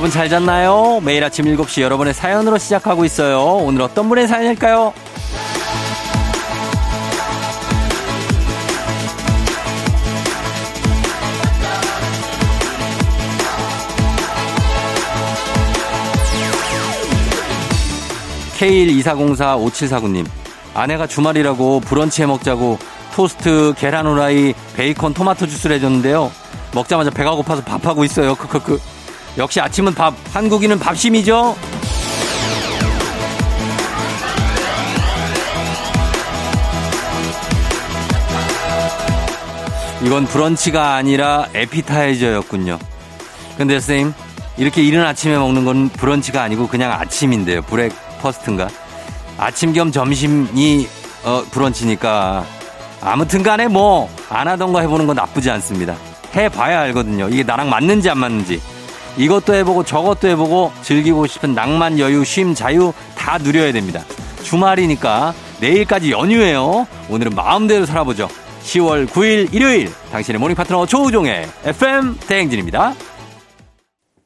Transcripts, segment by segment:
여러분 잘 잤나요? 매일 아침 7시 여러분의 사연으로 시작하고 있어요. 오늘 어떤 분의 사연일까요? K124045749님. 아내가 주말이라고 브런치 해 먹자고 토스트, 계란 후라이, 베이컨, 토마토 주스를 해줬는데요. 먹자마자 배가 고파서 밥하고 있어요. 크크크. 역시 아침은 밥. 한국인은 밥심이죠? 이건 브런치가 아니라 에피타이저였군요. 근데 선생님, 이렇게 이른 아침에 먹는 건 브런치가 아니고 그냥 아침인데요. 브렉퍼스트인가? 아침 겸 점심이 어, 브런치니까 아무튼 간에 뭐 안 하던 거 해보는 건 나쁘지 않습니다. 해봐야 알거든요. 이게 나랑 맞는지 안 맞는지. 이것도 해보고 저것도 해보고 즐기고 싶은 낭만, 여유, 쉼, 자유 다 누려야 됩니다. 주말이니까 내일까지 연휴예요. 오늘은 마음대로 살아보죠. 10월 9일 일요일 당신의 morning 파트너 조우종의 FM 대행진입니다.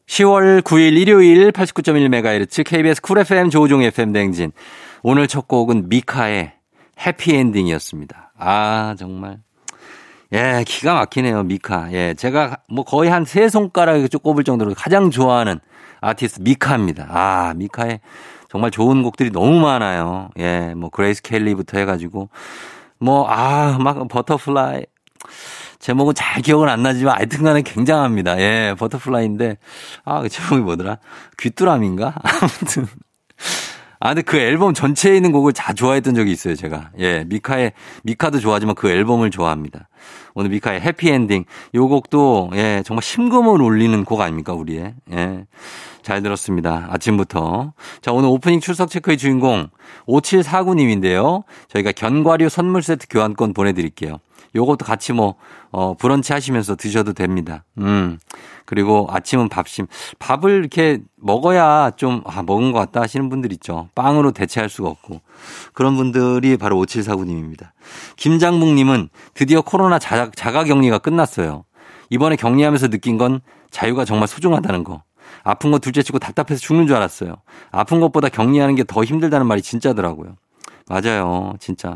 10월 9일 일요일 89.1MHz KBS 쿨 FM 조우종의 FM 대행진. 오늘 첫 곡은 미카의 해피엔딩이었습니다. 아, 정말. 예, 기가 막히네요, 미카. 예, 제가 뭐 거의 한 세 손가락에 쭉 꼽을 정도로 가장 좋아하는 아티스트 미카입니다. 아, 미카의 정말 좋은 곡들이 너무 많아요. 예, 뭐 Grace Kelly부터 해가지고 뭐, 아, 막 butterfly. 제목은 잘 기억은 안 나지만 하여튼 간에 굉장합니다. 예, butterfly인데, 아, 그 제목이 뭐더라? 귀뚜라미인가? 아무튼. 아, 근데 그 앨범 전체에 있는 곡을 다 좋아했던 적이 있어요, 제가. 예, 미카의, 미카도 좋아하지만 그 앨범을 좋아합니다. 오늘 미카의 해피엔딩. 요 곡도, 예, 정말 심금을 울리는 곡 아닙니까, 우리의. 예. 잘 들었습니다. 아침부터. 자, 오늘 오프닝 출석 체크의 주인공 5749님인데요. 저희가 견과류 선물 세트 교환권 보내드릴게요. 요것도 같이 뭐, 어, 브런치 하시면서 드셔도 됩니다. 음. 그리고 아침은 밥심. 밥을 이렇게 먹어야 좀, 아, 먹은 것 같다 하시는 분들 있죠. 빵으로 대체할 수가 없고. 그런 분들이 바로 5749님입니다. 김장묵님은 드디어 코로나 자가, 자가 격리가 끝났어요. 이번에 격리하면서 느낀 건 자유가 정말 소중하다는 거. 아픈 거 둘째 치고 답답해서 죽는 줄 알았어요. 아픈 것보다 격리하는 게 더 힘들다는 말이 진짜더라고요. 맞아요. 진짜.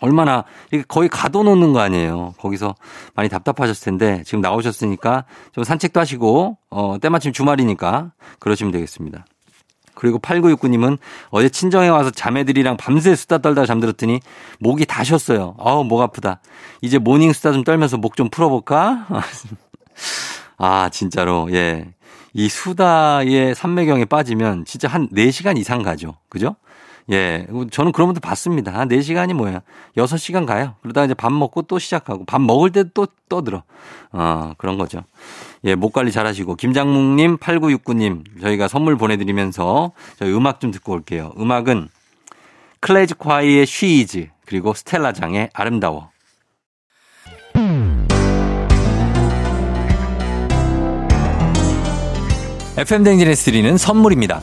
얼마나 거의 가둬놓는 거 아니에요. 거기서 많이 답답하셨을 텐데 지금 나오셨으니까 좀 산책도 하시고 어 때마침 주말이니까 그러시면 되겠습니다. 그리고 8969님은 어제 친정에 와서 자매들이랑 밤새 수다 떨다가 잠들었더니 목이 다 쉬었어요. 아우 목 아프다. 이제 morning 수다 좀 떨면서 목 좀 풀어볼까? 아 진짜로 예. 이 수다의 삼매경에 빠지면 진짜 한 4시간 이상 가죠. 그죠? 예. 저는 그런 분들 봤습니다. 한 4시간이 뭐야. 6시간 가요. 그러다가 이제 밥 먹고 또 시작하고 밥 먹을 때또 떠들어. 어, 그런 거죠. 예, 목 관리 잘 하시고. 김장묵님, 8969님, 저희가 선물 보내드리면서 저희 음악 좀 듣고 올게요. 음악은 클래즈 콰이의 쉬이즈, 그리고 스텔라 장의 아름다워. FM 대행진에서 드리는 선물입니다.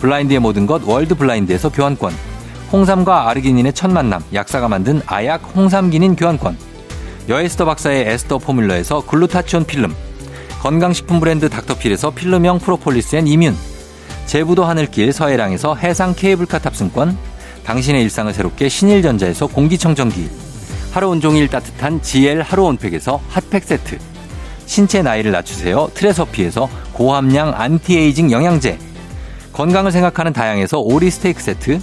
블라인드의 모든 것 월드 블라인드에서 교환권, 홍삼과 아르기닌의 첫 만남 약사가 만든 아약 홍삼기닌 교환권, 여에스터 박사의 에스터 포뮬러에서 글루타치온 필름, 건강식품 브랜드 닥터필에서 필름형 프로폴리스 and immune, 제부도 하늘길 서해랑에서 해상 케이블카 탑승권, 당신의 일상을 새롭게 신일전자에서 공기청정기, 하루 온종일 따뜻한 GL 하루 온팩에서 핫팩 세트, 신체 나이를 낮추세요. 트레서피에서 고함량 안티에이징 영양제, 건강을 생각하는 다양에서 오리 스테이크 세트,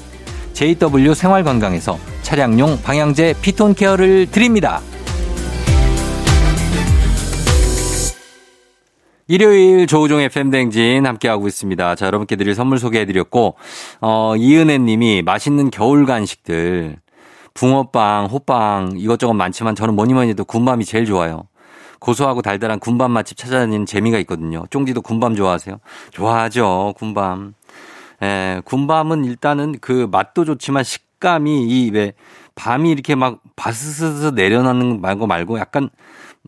JW 생활건강에서 차량용 방향제 피톤 케어를 드립니다. 일요일 조우종 FM 대행진 함께하고 있습니다. 자, 여러분께 드릴 선물 소개해드렸고, 어, 이은혜 님이 맛있는 겨울 간식들, 붕어빵, 호빵, 이것저것 많지만 저는 뭐니 뭐니 해도 군밤이 제일 좋아요. 고소하고 달달한 군밤 맛집 찾아다니는 재미가 있거든요. 쫑디도 군밤 좋아하세요? 좋아하죠, 군밤. 예, 군밤은 일단은 그 맛도 좋지만 식감이 이왜 밤이 이렇게 막 바스스스 내려나는 말고 말고 약간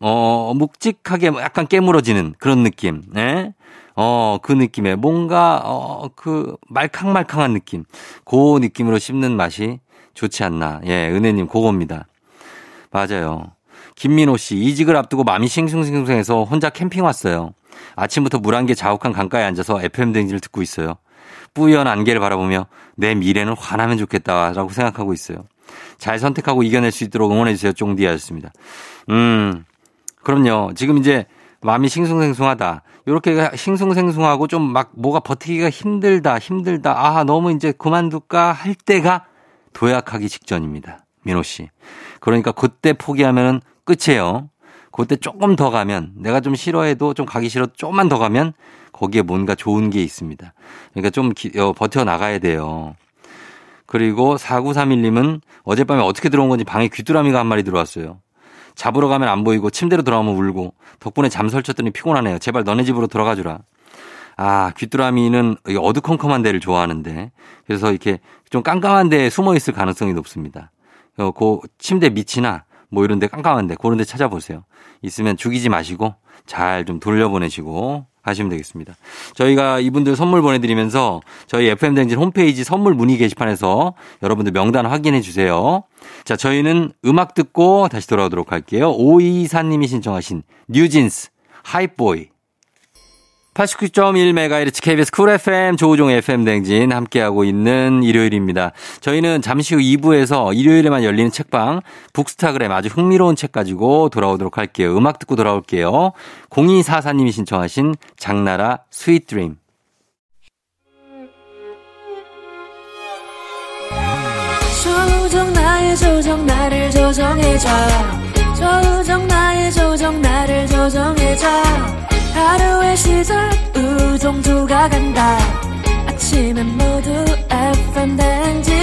어 묵직하게 약간 깨물어지는 그런 느낌. 예? 어, 그 느낌에 뭔가 어그 말캉말캉한 느낌. 그 느낌으로 씹는 맛이 좋지 않나. 예, 은혜님 그겁니다. 맞아요. 김민호 씨, 이직을 앞두고 마음이 싱숭생숭해서 혼자 캠핑 왔어요. 아침부터 물 한 개 자욱한 강가에 앉아서 FM 댕진을 듣고 있어요. 뿌연 안개를 바라보며 내 미래는 환하면 좋겠다라고 생각하고 있어요. 잘 선택하고 이겨낼 수 있도록 응원해주세요. 쫑디 하셨습니다. 음, 그럼요. 지금 이제 마음이 싱숭생숭하다. 이렇게 싱숭생숭하고 좀 막 뭐가 버티기가 힘들다, 힘들다. 아, 너무 이제 그만둘까 할 때가 도약하기 직전입니다. 민호 씨. 그러니까 그때 포기하면은 끝이에요. 그때 조금 더 가면 내가 좀 싫어해도 좀 가기 싫어도 조금만 더 가면 거기에 뭔가 좋은 게 있습니다. 그러니까 좀 기, 어, 버텨 나가야 돼요. 그리고 4931님은 어젯밤에 어떻게 들어온 건지 방에 귀뚜라미가 한 마리 들어왔어요. 잡으러 가면 안 보이고 침대로 들어가면 울고 덕분에 잠 설쳤더니 피곤하네요. 제발 너네 집으로 들어가 주라. 아, 귀뚜라미는 어두컴컴한 데를 좋아하는데 그래서 이렇게 좀 깜깜한 데에 숨어 있을 가능성이 높습니다. 어, 그 침대 밑이나 뭐 이런 데 깜깜한 데 그런 데 찾아보세요. 있으면 죽이지 마시고 잘 좀 돌려보내시고 하시면 되겠습니다. 저희가 이분들 선물 보내드리면서 저희 FM댕진 홈페이지 선물 문의 게시판에서 여러분들 명단 확인해 주세요. 자, 저희는 음악 듣고 다시 돌아오도록 할게요. 오이사님이 신청하신 뉴진스 Hype Boy 89.1MHz KBS 쿨 FM 조우종 FM 대행진 함께하고 있는 일요일입니다. 저희는 잠시 후 2부에서 일요일에만 열리는 책방 북스타그램 아주 흥미로운 책 가지고 돌아오도록 할게요. 음악 듣고 돌아올게요. 0244님이 신청하신 장나라 Sweet Dream 조정 나의 조정 나를 조정해줘 조정 나의 조정 나를 조정해줘 하루의 시절 우정조가 간다. 아침엔 모두 FM 댕진.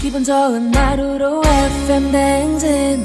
기분 좋은 하루로 FM 댕진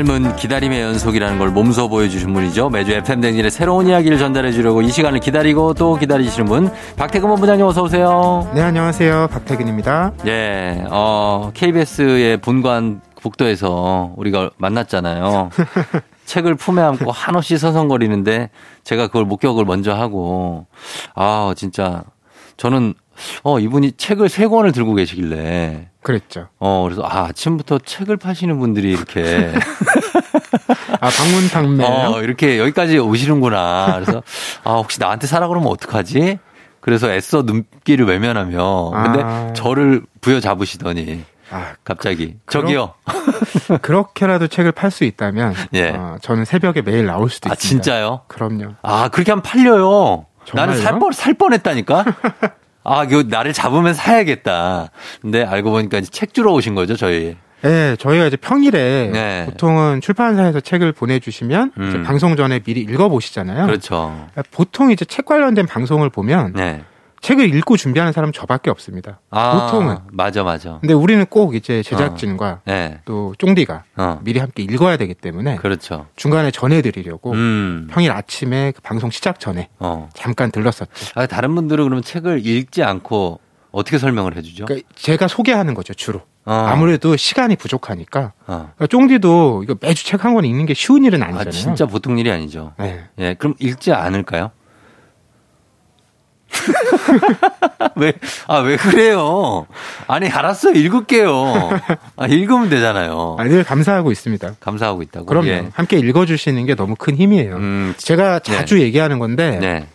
삶은 기다림의 연속이라는 걸 몸소 보여주신 분이죠. 매주 FM댕진의 새로운 이야기를 전달해 주려고 이 시간을 기다리고 또 기다리시는 분. 박태근 본부장님 어서 오세요. 네, 안녕하세요. 박태근입니다. 예, 어, KBS의 본관 복도에서 우리가 만났잖아요. 책을 품에 안고 한없이 서성거리는데 제가 그걸 목격을 먼저 하고, 아, 진짜, 저는, 어, 이분이 책을 세 권을 들고 계시길래, 그랬죠. 어, 그래서, 아, 아침부터 책을 파시는 분들이 이렇게, 아, 방문 판매요? 어, 이렇게 여기까지 오시는구나. 그래서, 아, 혹시 나한테 사라 그러면 어떡하지? 그래서 애써 눈길을 외면하며, 근데 아. 저를 부여잡으시더니, 아, 갑자기, 그럼- 저기요. 그렇게라도 책을 팔 수 있다면, 예. 어, 저는 새벽에 매일 나올 수도 아, 있습니다. 진짜요? 그럼요. 아, 그렇게 하면 팔려요. 나는 정말요? 살 뻔, 살 뻔했다니까? 아, 이거 나를 잡으면 사야겠다. 근데 알고 보니까 이제 책 주러 오신 거죠, 저희. 네, 저희가 이제 평일에 네. 보통은 출판사에서 책을 보내주시면 음. 방송 전에 미리 읽어보시잖아요. 그렇죠. 보통 이제 책 관련된 방송을 보면 네. 책을 읽고 준비하는 사람 저밖에 없습니다. 아, 보통은. 맞아, 맞아. 근데 우리는 꼭 이제 제작진과 네. 또 쫑디가 어. 미리 함께 읽어야 되기 때문에 그렇죠. 중간에 전해드리려고 음. 평일 아침에 그 방송 시작 전에 어. 잠깐 들렀었죠. 아, 다른 분들은 그러면 책을 읽지 않고 어떻게 설명을 해주죠? 그러니까 제가 소개하는 거죠 주로. 어. 아무래도 시간이 부족하니까 어. 그러니까 쫑디도 이거 매주 책 한 권 읽는 게 쉬운 일은 아, 아니잖아요. 진짜 보통 일이 아니죠. 네. 예, 그럼 읽지 않을까요? 왜, 아, 왜 그래요? 아니, 알았어요. 읽을게요. 아, 읽으면 되잖아요. 아, 늘 감사하고 있습니다. 감사하고 있다고. 그럼요. 예. 함께 읽어주시는 게 너무 큰 힘이에요. 음, 제가 자주 얘기하는 건데 네.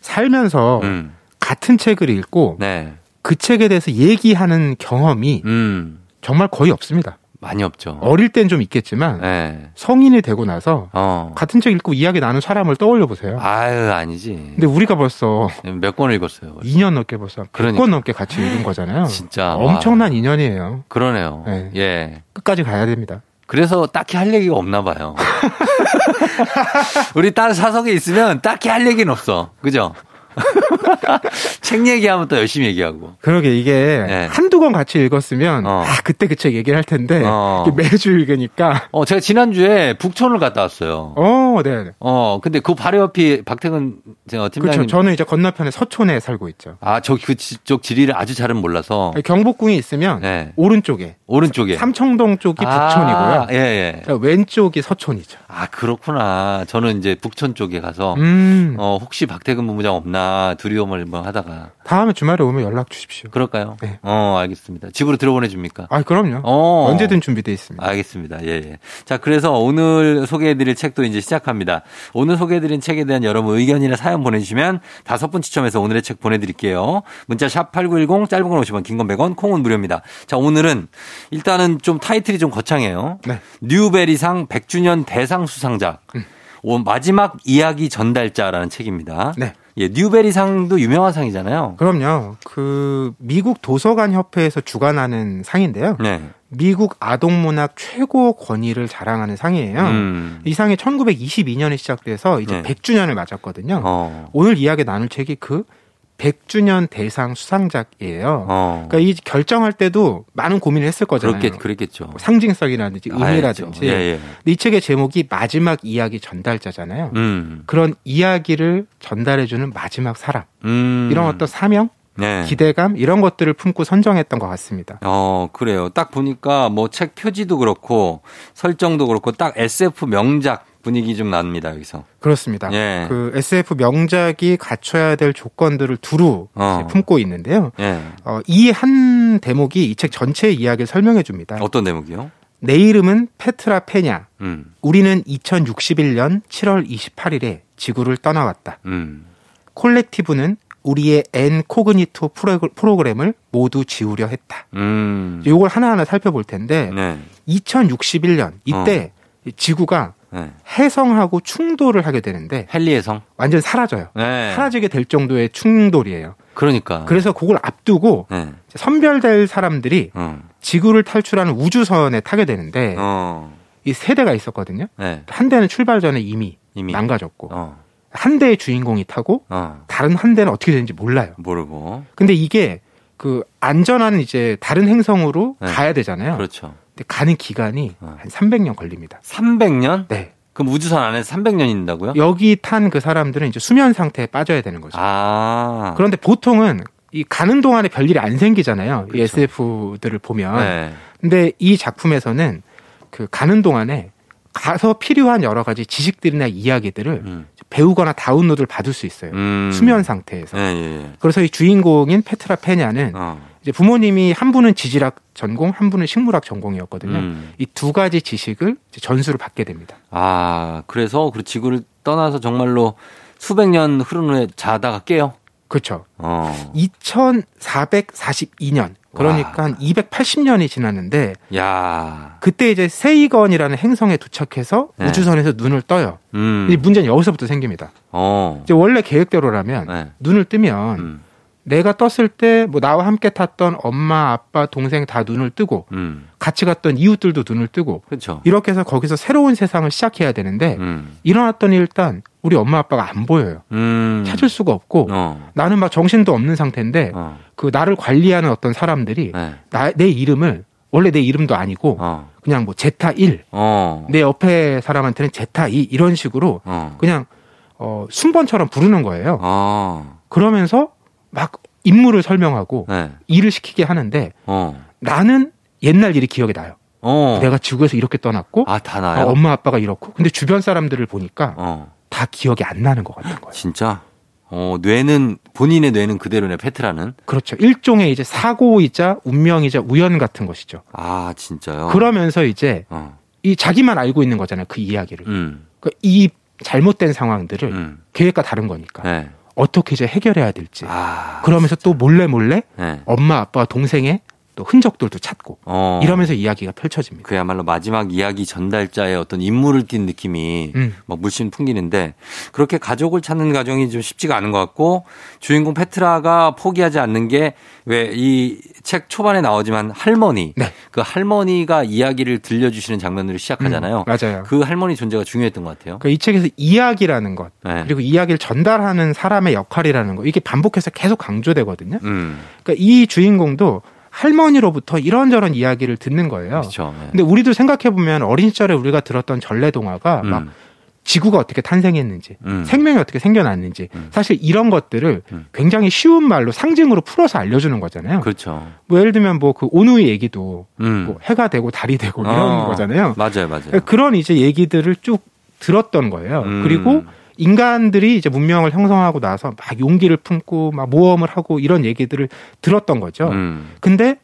살면서 음, 같은 책을 읽고 네. 그 책에 대해서 얘기하는 경험이 음, 정말 거의 없습니다. 많이 없죠. 어릴 땐 좀 있겠지만 네. 성인이 되고 나서 어. 같은 책 읽고 이야기 나눈 사람을 떠올려 보세요. 아유, 아니지. 근데 우리가 벌써 몇 권을 읽었어요. 2년 넘게 벌써 그러니까. 100권 넘게 같이 읽은 거잖아요. 진짜. 와. 엄청난 인연이에요. 그러네요. 네. 예. 끝까지 가야 됩니다. 그래서 딱히 할 얘기가 없나 봐요. 우리 딸 사석에 있으면 딱히 할 얘기는 없어. 그죠? 책 얘기하면 또 열심히 얘기하고. 그러게 이게 네. 한두 권 같이 읽었으면 어. 아 그때 그 책 얘기를 할 텐데 어. 매주 읽으니까 어, 제가 지난 주에 북촌을 갔다 왔어요. 어, 네. 어, 근데 그 바로 옆이 박태근 제가 그렇죠. 팀장님. 저는 이제 건너편에 서촌에 살고 있죠. 아, 저 그쪽 지리를 아주 잘은 몰라서. 경복궁이 있으면 네. 오른쪽에 오른쪽에. 삼청동 쪽이 아, 북촌이고요. 예, 예. 자, 왼쪽이 서촌이죠. 아, 그렇구나. 저는 이제 북촌 쪽에 가서 음. 어, 혹시 박태근 본부장 없나 두려움을 뭐 하다가 다음에 주말에 오면 연락 주십시오. 그럴까요? 네. 어, 알겠습니다. 집으로 들어보내 줍니까? 아, 그럼요. 어. 언제든 준비되어 있습니다. 알겠습니다. 예, 예. 자, 그래서 오늘 소개해 드릴 책도 이제 시작합니다. 오늘 소개해 드린 책에 대한 여러분 의견이나 사연 보내 주시면 다섯 분 추첨해서 오늘의 책 보내 드릴게요. 문자 샵 8910 짧은 건 50원, 긴 건 100원, 콩은 무료입니다. 자, 오늘은 일단은 좀 타이틀이 좀 거창해요. 네. 뉴베리상 100주년 대상 수상작. 오, 마지막 이야기 전달자라는 책입니다. 네. 예, 뉴베리상도 유명한 상이잖아요. 그럼요. 그 미국 도서관 협회에서 주관하는 상인데요. 네. 미국 아동 문학 최고 권위를 자랑하는 상이에요. 음. 이 상이 1922년에 시작돼서 이제 네. 100주년을 맞았거든요. 어. 오늘 이야기 나눌 책이 그 100주년 대상 수상작이에요. 어. 그러니까 이 결정할 때도 많은 고민을 했을 거잖아요. 그렇겠, 그랬겠죠. 뭐 상징성이라든지 의미라든지. 예, 예. 근데 이 책의 제목이 마지막 이야기 전달자잖아요. 음. 그런 이야기를 전달해주는 마지막 사람. 음. 이런 어떤 사명, 네. 기대감 이런 것들을 품고 선정했던 것 같습니다. 어, 그래요. 딱 보니까 뭐 책 표지도 그렇고 설정도 그렇고 딱 SF 명작 분위기 좀 납니다, 여기서. 그렇습니다. 예. 그 SF 명작이 갖춰야 될 조건들을 두루 어. 품고 있는데요. 예. 어, 이 한 대목이 이 책 전체의 이야기를 설명해 줍니다. 어떤 대목이요? 내 이름은 페트라 페냐. 음. 우리는 2061년 7월 28일에 지구를 떠나왔다. 음. 콜렉티브는 우리의 엔 코그니토 프로그- 프로그램을 모두 지우려 했다. 음. 이걸 하나하나 살펴볼 텐데 네. 2061년 이때 지구가 네. 해성하고 충돌을 하게 되는데 헨리의 성. 완전 사라져요. 네. 사라지게 될 정도의 충돌이에요. 그러니까. 그래서 그걸 앞두고 네. 선별될 사람들이 어. 지구를 탈출하는 우주선에 타게 되는데 어. 이 세 대가 있었거든요. 네. 한 대는 출발 전에 이미, 이미. 망가졌고 어. 한 대의 주인공이 타고 어. 다른 한 대는 어떻게 되는지 몰라요. 모르고. 근데 이게 그 안전한 이제 다른 행성으로 네. 가야 되잖아요. 그렇죠. 근데 가는 기간이 어. 한 300년 걸립니다. 300년? 네. 그럼 우주선 안에서 300년이 있다고요? 여기 탄 그 사람들은 이제 수면 상태에 빠져야 되는 거죠. 아. 그런데 보통은 이 가는 동안에 별일이 안 생기잖아요. 이 그렇죠. SF들을 보면. 네. 근데 이 작품에서는 그 가는 동안에 가서 필요한 여러 가지 지식들이나 이야기들을 음. 배우거나 다운로드를 받을 수 있어요. 음. 수면 상태에서. 예, 예, 예. 그래서 이 주인공인 페트라 페냐는 어. 이제 부모님이 한 분은 지질학 전공, 한 분은 식물학 전공이었거든요. 음. 이두 가지 지식을 전수를 받게 됩니다. 아, 그래서 그 지구를 떠나서 정말로 수백 년 흐른 후에 자다가 깨요. 그렇죠. 어. 2442년. 그러니까 한 280년이 지났는데 야. 그때 이제 세이건이라는 행성에 도착해서 네. 우주선에서 눈을 떠요. 음. 이 문제는 여기서부터 생깁니다. 어. 이제 원래 계획대로라면 네. 눈을 뜨면 음. 내가 떴을 때 뭐 나와 함께 탔던 엄마, 아빠, 동생 다 눈을 뜨고 음. 같이 갔던 이웃들도 눈을 뜨고 그렇죠. 이렇게 해서 거기서 새로운 세상을 시작해야 되는데 음. 일어났더니 일단 우리 엄마 아빠가 안 보여요. 음. 찾을 수가 없고 어. 나는 막 정신도 없는 상태인데 어. 그 나를 관리하는 어떤 사람들이 네. 나, 내 이름을 원래 내 이름도 아니고 어. 그냥 뭐 제타 1, 어. 내 옆에 사람한테는 제타 2 이런 식으로 어. 그냥 어 순번처럼 부르는 거예요. 어. 그러면서 막 임무를 설명하고 네. 일을 시키게 하는데 어. 나는 옛날 일이 기억이 나요. 어. 내가 지구에서 이렇게 떠났고 아, 다 아, 나요? 엄마 아빠가 이렇고 근데 주변 사람들을 보니까 어. 다 기억이 안 나는 것 같은 거예요. 진짜? 어, 뇌는, 본인의 뇌는 그대로네, 페트라는. 그렇죠. 일종의 이제 사고이자 운명이자 우연 같은 것이죠. 아, 진짜요? 그러면서 이제 어. 이 자기만 알고 있는 거잖아요. 그 이야기를. 음. 그러니까 이 잘못된 상황들을 음. 계획과 다른 거니까 네. 어떻게 이제 해결해야 될지. 아. 그러면서 또 몰래 몰래 네. 엄마 아빠 동생의 또 흔적들도 찾고 어. 이러면서 이야기가 펼쳐집니다. 그야말로 마지막 이야기 전달자의 어떤 인물을 띈 느낌이 음. 막 물씬 풍기는데 그렇게 가족을 찾는 과정이 좀 쉽지가 않은 것 같고 주인공 페트라가 포기하지 않는 게 왜 이 책 초반에 나오지만 할머니 네. 그 할머니가 이야기를 들려주시는 장면으로 시작하잖아요. 음, 맞아요. 그 할머니 존재가 중요했던 것 같아요. 그러니까 이 책에서 이야기라는 것 네. 그리고 이야기를 전달하는 사람의 역할이라는 거 이게 반복해서 계속 강조되거든요. 음, 그러니까 이 주인공도 할머니로부터 이런저런 이야기를 듣는 거예요. 그렇죠. 네. 근데 우리도 생각해 보면 어린 시절에 우리가 들었던 전래 동화가 막 음, 지구가 어떻게 탄생했는지, 음. 생명이 어떻게 생겨났는지, 음. 사실 이런 것들을 음. 굉장히 쉬운 말로 상징으로 풀어서 알려주는 거잖아요. 그렇죠. 뭐 예를 들면 뭐 그 오누이 얘기도 음. 뭐 해가 되고 달이 되고 이런 어, 거잖아요. 맞아요, 맞아요. 그런 이제 얘기들을 쭉 들었던 거예요. 음. 그리고 인간들이 이제 문명을 형성하고 나서 막 용기를 품고 막 모험을 하고 이런 얘기들을 들었던 거죠. 음, 근데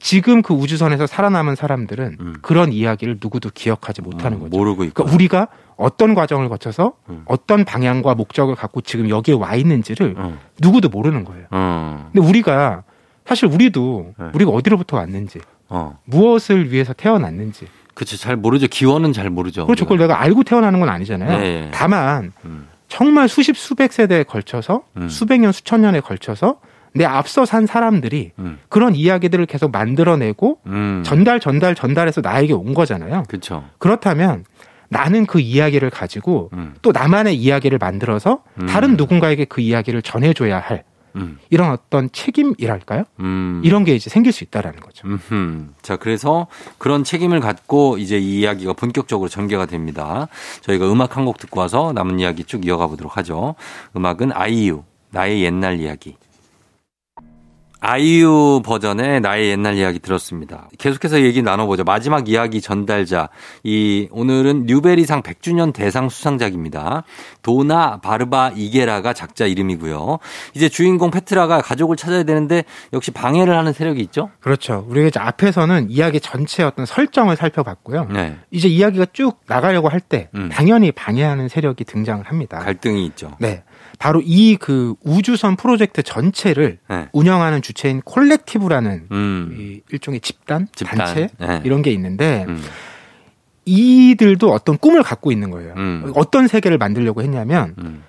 지금 그 우주선에서 살아남은 사람들은 음. 그런 이야기를 누구도 기억하지 못하는 음, 거죠. 모르고 있고. 그러니까 우리가 어떤 과정을 거쳐서 음. 어떤 방향과 목적을 갖고 지금 여기에 와 있는지를 어, 누구도 모르는 거예요. 어, 근데 우리가 사실 우리도 네. 우리가 어디로부터 왔는지 어. 무엇을 위해서 태어났는지 그렇죠. 잘 모르죠. 기원은 잘 모르죠. 그렇죠. 그걸. 내가 알고 태어나는 건 아니잖아요. 네. 다만 음, 정말 수십 수백 세대에 걸쳐서 음. 수백 년 수천 년에 걸쳐서 내 앞서 산 사람들이 음, 그런 이야기들을 계속 만들어내고 음. 전달 전달 전달해서 나에게 온 거잖아요. 그렇죠. 그렇다면 나는 그 이야기를 가지고 음, 또 나만의 이야기를 만들어서 음. 다른 누군가에게 그 이야기를 전해줘야 할 음, 이런 어떤 책임이랄까요? 음. 이런 게 이제 생길 수 있다라는 거죠. 음흠. 자, 그래서 그런 책임을 갖고 이제 이 이야기가 본격적으로 전개가 됩니다. 저희가 음악 한 곡 듣고 와서 남은 이야기 쭉 이어가 보도록 하죠. 음악은 아이유, 나의 옛날 이야기. 아이유 버전의 나의 옛날 이야기 들었습니다. 계속해서 얘기 나눠보죠. 마지막 이야기 전달자. 이, 오늘은 뉴베리상 100주년 대상 수상작입니다. 도나 바르바 이게라가 작자 이름이고요. 이제 주인공 페트라가 가족을 찾아야 되는데 역시 방해를 하는 세력이 있죠? 그렇죠. 우리가 이제 앞에서는 이야기 전체 어떤 설정을 살펴봤고요. 네. 이제 이야기가 쭉 나가려고 할때 음. 당연히 방해하는 세력이 등장을 합니다. 갈등이 있죠. 네. 바로 이 그 우주선 프로젝트 전체를 네. 운영하는 주체인 콜렉티브라는 음. 이 일종의 집단, 집단. 단체 네. 이런 게 있는데 음. 이들도 어떤 꿈을 갖고 있는 거예요. 음. 어떤 세계를 만들려고 했냐면 음.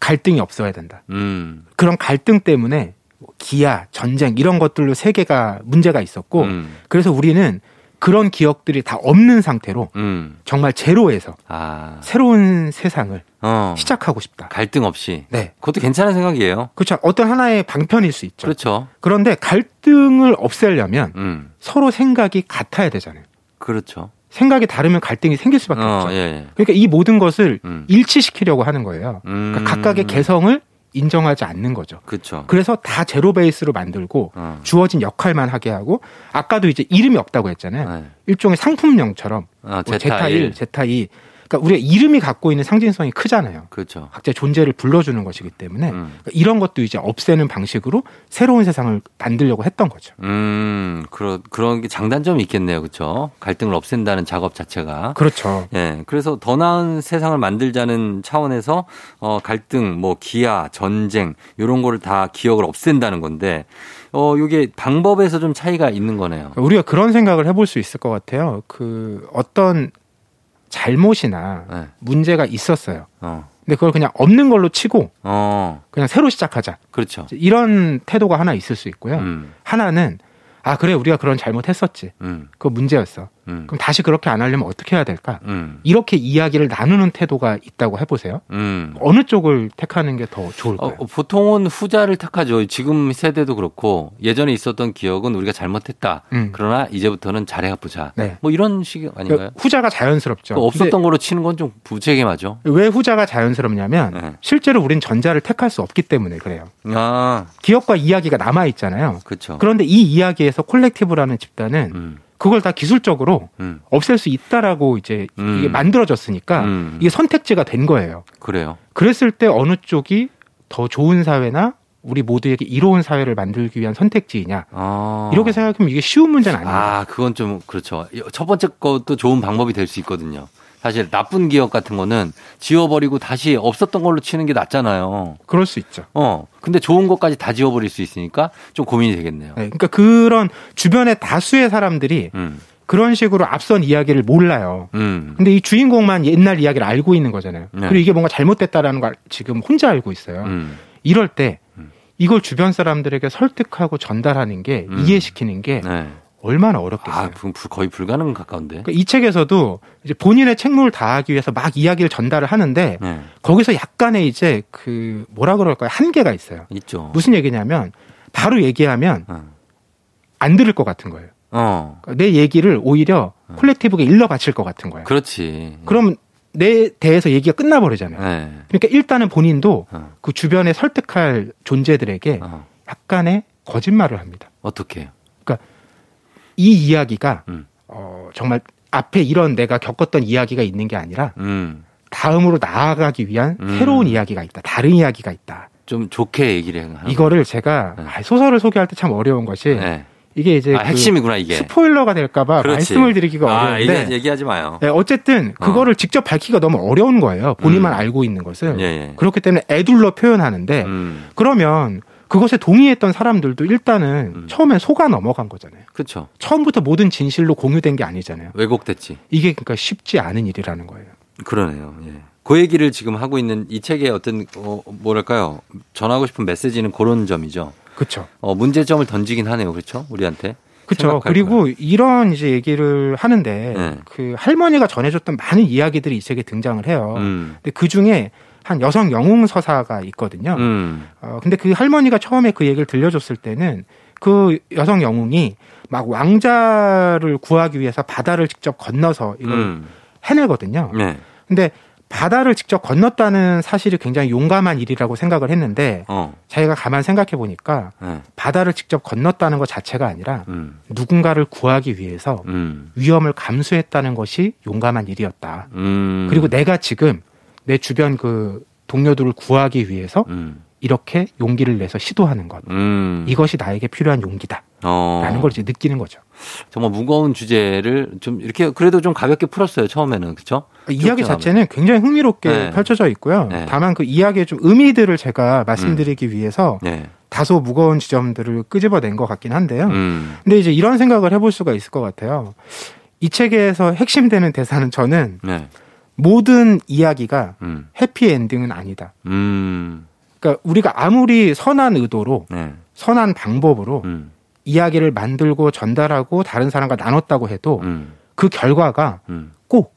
갈등이 없어야 된다. 음. 그런 갈등 때문에 뭐 기아, 전쟁 이런 것들로 세계가 문제가 있었고 음. 그래서 우리는 그런 기억들이 다 없는 상태로 음. 정말 제로에서 아. 새로운 세상을 어. 시작하고 싶다. 갈등 없이. 네. 그것도 괜찮은 생각이에요. 그렇죠. 어떤 하나의 방편일 수 있죠. 그렇죠. 그런데 갈등을 없애려면 음. 서로 생각이 같아야 되잖아요. 그렇죠. 생각이 다르면 갈등이 생길 수밖에 어, 없죠. 예, 예. 그러니까 이 모든 것을 음. 일치시키려고 하는 거예요. 음. 그러니까 각각의 개성을 인정하지 않는 거죠. 그렇죠. 그래서 다 제로 베이스로 만들고 어. 주어진 역할만 하게 하고 아까도 이제 이름이 없다고 했잖아요. 네. 일종의 상품명처럼 어, 뭐 제타 제타 1. 1, 제타 2. 그러니까 우리가 이름이 갖고 있는 상징성이 크잖아요. 그렇죠. 각자의 존재를 불러주는 것이기 때문에 음. 그러니까 이런 것도 이제 없애는 방식으로 새로운 세상을 만들려고 했던 거죠. 음, 그런, 그런 게 장단점이 있겠네요. 그렇죠. 갈등을 없앤다는 작업 자체가. 그렇죠. 예. 그래서 더 나은 세상을 만들자는 차원에서 어 갈등, 뭐 기아, 전쟁 요런 거를 다 기억을 없앤다는 건데 어 요게 방법에서 좀 차이가 있는 거네요. 우리가 그런 생각을 해볼 수 있을 것 같아요. 그 어떤 잘못이나 네. 문제가 있었어요. 어. 근데 그걸 그냥 없는 걸로 치고 어. 그냥 새로 시작하자. 그렇죠. 이런 태도가 하나 있을 수 있고요. 음. 하나는 아 그래 우리가 그런 잘못했었지. 음. 그거 문제였어. 음. 그럼 다시 그렇게 안 하려면 어떻게 해야 될까? 음. 이렇게 이야기를 나누는 태도가 있다고 해보세요. 음. 어느 쪽을 택하는 게 더 좋을까요? 어, 보통은 후자를 택하죠. 지금 세대도 그렇고 예전에 있었던 기억은 우리가 잘못했다. 음. 그러나 이제부터는 잘해 보자. 네. 뭐 이런 식 아닌가요? 후자가 자연스럽죠. 그 없었던 걸로 치는 건 좀 부책임하죠. 왜 후자가 자연스럽냐면 네. 실제로 우린 전자를 택할 수 없기 때문에 그래요. 아, 기억과 이야기가 남아 있잖아요. 그렇죠. 그런데 이 이야기에서 콜렉티브라는 집단은 음. 그걸 다 기술적으로 음. 없앨 수 있다라고 이제 음. 이게 만들어졌으니까 음. 이게 선택지가 된 거예요. 그래요. 그랬을 때 어느 쪽이 더 좋은 사회나 우리 모두에게 이로운 사회를 만들기 위한 선택지이냐 아. 이렇게 생각하면 이게 쉬운 문제는 아닙니다. 아, 그건 좀 그렇죠. 첫 번째 것도 좋은 방법이 될 수 있거든요. 사실 나쁜 기억 같은 거는 지워버리고 다시 없었던 걸로 치는 게 낫잖아요. 그럴 수 있죠. 어. 근데 좋은 것까지 다 지워버릴 수 있으니까 좀 고민이 되겠네요. 네, 그러니까 그런 주변의 다수의 사람들이 음. 그런 식으로 앞선 이야기를 몰라요. 음. 근데 이 주인공만 옛날 이야기를 알고 있는 거잖아요. 네. 그리고 이게 뭔가 잘못됐다라는 걸 지금 혼자 알고 있어요. 음. 이럴 때 음. 이걸 주변 사람들에게 설득하고 전달하는 게 음. 이해시키는 게 네. 얼마나 어렵겠어요. 아, 거의 불가능 가까운데. 그러니까 이 책에서도 이제 본인의 책무를 다하기 위해서 막 이야기를 전달을 하는데 네. 거기서 약간의 이제 그 뭐라 그럴까요 한계가 있어요. 있죠. 무슨 얘기냐면 바로 얘기하면 어. 안 들을 것 같은 거예요. 어. 그러니까 내 얘기를 오히려 콜렉티브가 일러 바칠 것 같은 거예요. 그렇지. 그럼 내 대해서 얘기가 끝나버리잖아요. 네. 그러니까 일단은 본인도 어. 그 주변에 설득할 존재들에게 어. 약간의 거짓말을 합니다. 어떻게? 이 이야기가 음. 어, 정말 앞에 이런 내가 겪었던 이야기가 있는 게 아니라 음. 다음으로 나아가기 위한 음. 새로운 이야기가 있다. 다른 이야기가 있다. 좀 좋게 얘기를 하는 이거를 제가 네. 아, 소설을 소개할 때 참 어려운 것이 네. 이게 이제 아, 그 핵심이구나 이게. 스포일러가 될까봐. 말씀을 드리기가 아, 어려운데 얘기, 얘기하지 마요. 네, 어쨌든 그거를 직접 밝히기가 너무 어려운 거예요. 본인만 음. 알고 있는 것을 예, 예. 그렇기 때문에 애둘러 표현하는데 음. 그러면 그것에 동의했던 사람들도 일단은 음. 처음엔 속아 넘어간 거잖아요. 그렇죠. 처음부터 모든 진실로 공유된 게 아니잖아요. 왜곡됐지. 이게 그러니까 쉽지 않은 일이라는 거예요. 그러네요. 예. 그 얘기를 지금 하고 있는 이 책의 어떤 어, 뭐랄까요 전하고 싶은 메시지는 그런 점이죠. 그렇죠. 어, 문제점을 던지긴 하네요. 그렇죠? 우리한테. 그렇죠. 그리고 이런 이제 얘기를 하는데 네. 그 할머니가 전해줬던 많은 이야기들이 이 책에 등장을 해요. 음. 근데 그 중에 한 여성 영웅 서사가 있거든요. 음. 어, 근데 그 할머니가 처음에 그 얘기를 들려줬을 때는 그 여성 영웅이 막 왕자를 구하기 위해서 바다를 직접 건너서 이걸 음. 해내거든요. 네. 근데 바다를 직접 건넜다는 사실이 굉장히 용감한 일이라고 생각을 했는데 어. 자기가 가만 생각해 보니까 네. 바다를 직접 건넜다는 것 자체가 아니라 음. 누군가를 구하기 위해서 음. 위험을 감수했다는 것이 용감한 일이었다. 음. 그리고 내가 지금 내 주변 그 동료들을 구하기 위해서 음. 이렇게 용기를 내서 시도하는 것. 음. 이것이 나에게 필요한 용기다. 어. 라는 걸 이제 느끼는 거죠. 정말 무거운 주제를 좀 이렇게 그래도 좀 가볍게 풀었어요. 처음에는. 그렇죠? 이야기 쭉 자체는 굉장히 흥미롭게 네. 펼쳐져 있고요. 네. 다만 그 이야기의 좀 의미들을 제가 말씀드리기 위해서 네. 다소 무거운 지점들을 끄집어낸 것 같긴 한데요. 음. 근데 이제 이런 생각을 해볼 수가 있을 것 같아요. 이 책에서 핵심되는 대사는 저는 네. 모든 이야기가 음. 해피엔딩은 아니다. 음. 그러니까 우리가 아무리 선한 의도로 네. 선한 방법으로 음. 이야기를 만들고 전달하고 다른 사람과 나눴다고 해도 음. 그 결과가 음. 꼭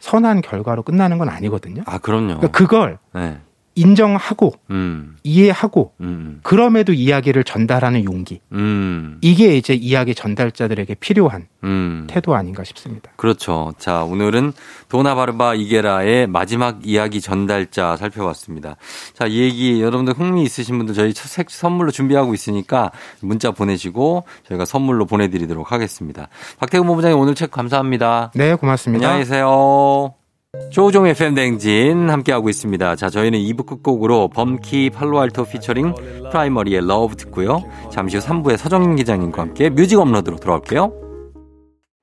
선한 결과로 끝나는 건 아니거든요. 아, 그럼요. 그러니까 그걸 네. 인정하고 음. 이해하고 음. 그럼에도 이야기를 전달하는 용기. 음. 이게 이제 이야기 전달자들에게 필요한 음. 태도 아닌가 싶습니다. 그렇죠. 자, 오늘은 도나바르바 이게라의 마지막 이야기 전달자 살펴봤습니다. 자, 이 얘기 여러분들 흥미 있으신 분들 저희 책 선물로 준비하고 있으니까 문자 보내시고 저희가 선물로 보내드리도록 하겠습니다. 박태근 본부장님 오늘 책 감사합니다. 네, 고맙습니다. 안녕히 계세요. 조우종 FM 대행진 함께하고 있습니다. 자, 저희는 2부 끝곡으로 범키 팔로알토 피처링 프라이머리의 Love 듣고요. 잠시 후 3부에 서정인 기자님과 함께 music upload로 돌아올게요.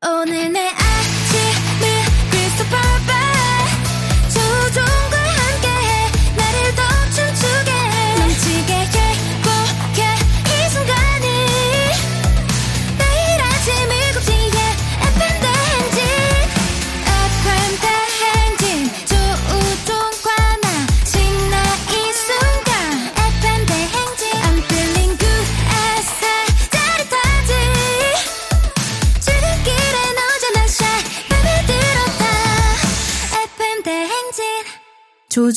오늘 내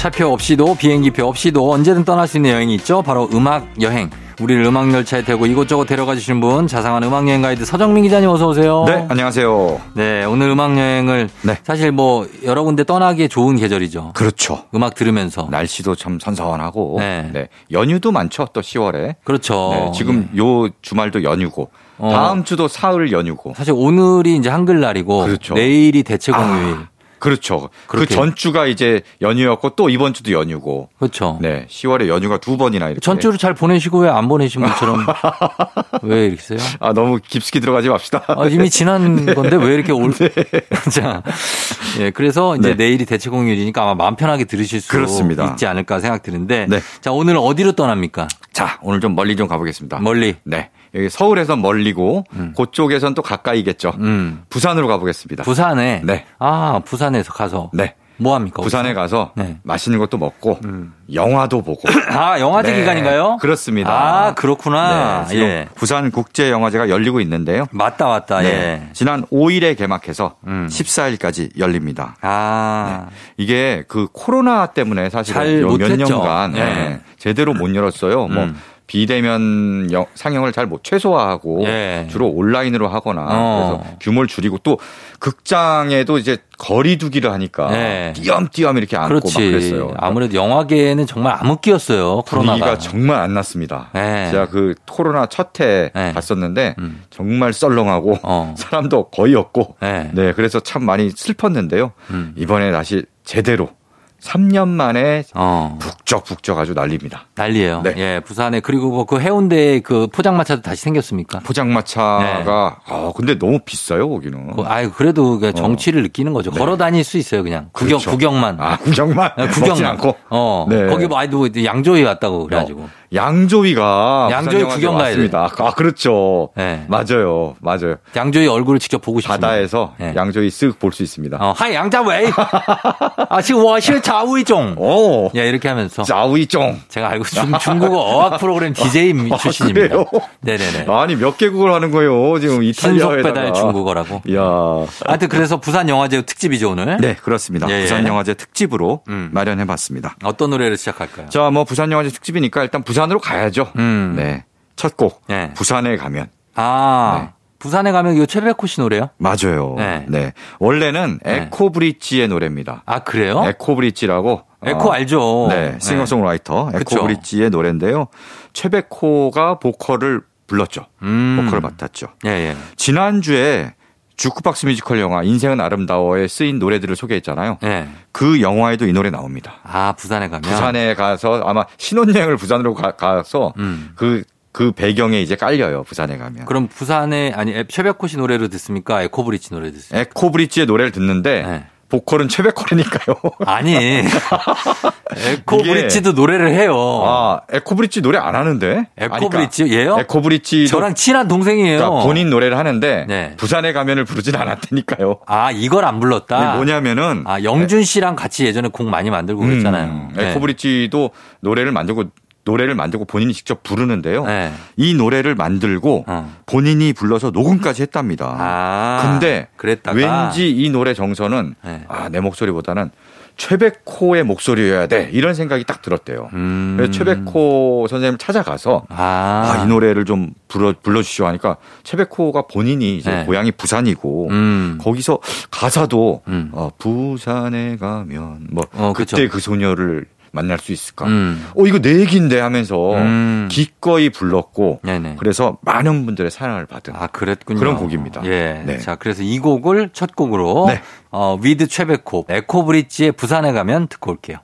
차표 없이도 비행기표 없이도 언제든 떠날 수 있는 여행이 있죠. 바로 음악 여행. 우리를 음악 열차에 태우고 이곳저곳 데려가 주시는 분 자상한 음악 여행 가이드 서정민 기자님 어서 오세요. 네, 안녕하세요. 네, 오늘 음악 여행을 네. 사실 뭐 여러 군데 떠나기에 좋은 계절이죠. 그렇죠. 음악 들으면서. 날씨도 참 선선하고 네. 네. 연휴도 많죠. 또 10월에. 그렇죠. 네, 지금 요 주말도 연휴고 어. 다음 주도 사흘 연휴고. 사실 오늘이 이제 한글날이고 그렇죠. 내일이 대체 공휴일. 아, 그렇죠. 그. 전주가 이제 연휴였고 또 이번 주도 연휴고. 그렇죠. 네, 10월에 연휴가 두 번이나 이렇게. 전주를 잘 보내시고 왜 안 보내신 분처럼 왜 이렇게 세요? 아, 너무 깊숙이 들어가지 맙시다. 아, 이미 지난 건데 왜 이렇게 올? 자, 예, 그래서 이제 네. 내일이 대체 공휴일이니까 아마 마음 편하게 들으실 수 그렇습니다. 있지 않을까 생각 드는데. 네. 자, 오늘 어디로 떠납니까? 자, 오늘 좀 멀리 좀 가보겠습니다. 멀리. 네. 여기 서울에선 멀리고 그쪽에선 또 가까이겠죠. 음. 부산으로 가보겠습니다. 부산에. 네. 아, 부산에서 가서. 네. 뭐 합니까? 부산에 가서 네. 맛있는 것도 먹고 음. 영화도 보고 아, 영화제 네, 기간인가요? 그렇습니다. 아, 그렇구나. 네, 예. 부산 국제 영화제가 열리고 있는데요. 맞다, 맞다. 네, 예. 지난 5일에 개막해서 음. 14일까지 열립니다. 아. 이게 그 코로나 때문에 잘 사실은 요몇 못했죠. 년간 네. 네, 제대로 못 열었어요. 뭐 음. 비대면 영- 상영을 잘 못 최소화하고 예. 주로 온라인으로 하거나 어. 그래서 규모를 줄이고 또 극장에도 이제 거리두기를 하니까 네. 띄엄띄엄 이렇게 막 그렇지. 그랬어요. 아무래도 영화계에는 정말 암흑기였어요. 코로나가. 분위기가 정말 안 났습니다. 네. 제가 그 코로나 첫해 네. 갔었는데 음. 정말 썰렁하고 어. 사람도 거의 없고 네. 네 그래서 참 많이 슬펐는데요. 음. 이번에 다시 제대로 3년 만에 어. 북적북적 아주 난립니다. 난리예요. 네. 예, 부산에 그리고 뭐 그 해운대 그 포장마차도 다시 생겼습니까? 포장마차가 아 근데 너무 비싸요 거기는. 그, 아유 그래도 그 정취를 느끼는 거죠. 걸어 다닐 수 있어요, 그냥 구경 네. 그렇죠. 구경만. 아 구경만 예, 먹진 구경만. 않고. 어. 네. 거기 뭐 아이도 양조위 왔다고 그래가지고. 어, 양조위가 양조위 구경 가야 왔습니다. 아 그렇죠. 네. 맞아요, 맞아요. 양조위 얼굴을 직접 보고 싶습니다. 바다에서 네. 양조위 쓱 볼 수 있습니다. 어, hi 양자웨이. 아 지금 我是 자우이종. 오, 예, 이렇게 하면서 자위종. 제가 알고 중, 중국어 어학 프로그램 DJ 아, 출신입니다. 그래요? 네네네. 아니 몇 개국을 하는 거예요 지금 이탈리아에다가. 신속 배달 중국어라고. 이야. 하여튼 그래서 부산 영화제 특집이죠 오늘. 네 그렇습니다. 예, 예. 부산 영화제 특집으로 음. 마련해 봤습니다. 어떤 노래를 시작할까요? 자, 뭐 부산 영화제 특집이니까 일단 부산으로 가야죠. 음. 네. 첫 곡. 네. 부산에 가면. 아 네. 부산에 가면 이거 최백호 씨 노래요? 맞아요. 네. 네. 원래는 네. 에코 브릿지의 노래입니다. 아 그래요? 에코 브릿지라고. 에코 어, 알죠. 네. 싱어송라이터 그쵸. 에코브릿지의 노래인데요. 최백호가 보컬을 불렀죠. 음. 보컬을 맡았죠. 예, 예. 지난주에 주크박스 뮤지컬 영화 인생은 아름다워에 쓰인 노래들을 소개했잖아요. 예. 그 영화에도 이 노래 나옵니다. 아 부산에 가면. 부산에 가서 아마 신혼여행을 부산으로 가, 서 음. 그, 그 배경에 이제 깔려요. 부산에 가면. 그럼 부산에 아니 최백호 씨 노래로 듣습니까? 에코브리지 노래 듣습니까? 에코브릿지의 노래를 듣는데 네. 보컬은 최백호라니까요. 아니 에코브리지도 노래를 해요. 아, 에코브릿지 노래 안 하는데? 에코브릿지 얘요? 그러니까 에코브릿지 저랑 친한 동생이에요. 그러니까 본인 노래를 하는데 네. 부산에 가면을 부르진 않았다니까요. 아 이걸 안 불렀다. 뭐냐면은 아 영준 씨랑 같이 예전에 곡 많이 만들고 그랬잖아요. 음, 네. 에코브릿지도 노래를 만들고 노래를 만들고 본인이 직접 부르는데요. 네. 이 노래를 만들고 어. 본인이 불러서 녹음까지 했답니다. 아 근데 그랬다가 왠지 이 노래 정서는 네. 아, 내 목소리보다는 최백호의 목소리여야 돼 이런 생각이 딱 들었대요. 음. 그래서 최백호 선생님을 찾아가서 아, 아, 이 노래를 좀 불러 불러주시오 하니까 최백호가 본인이 이제 네. 고향이 부산이고 음. 거기서 가사도 음. 어, 부산에 가면 뭐 어, 그때 그쵸. 그 소녀를 만날 수 있을까? 음. 어 이거 내 얘기인데 하면서 음. 기꺼이 불렀고 네네. 그래서 많은 분들의 사랑을 받은 아, 그랬군요. 그런 곡입니다. 예. 네. 자, 그래서 이 곡을 첫 곡으로 네. 어, with 최백호 에코브릿지의 부산에 가면 듣고 올게요.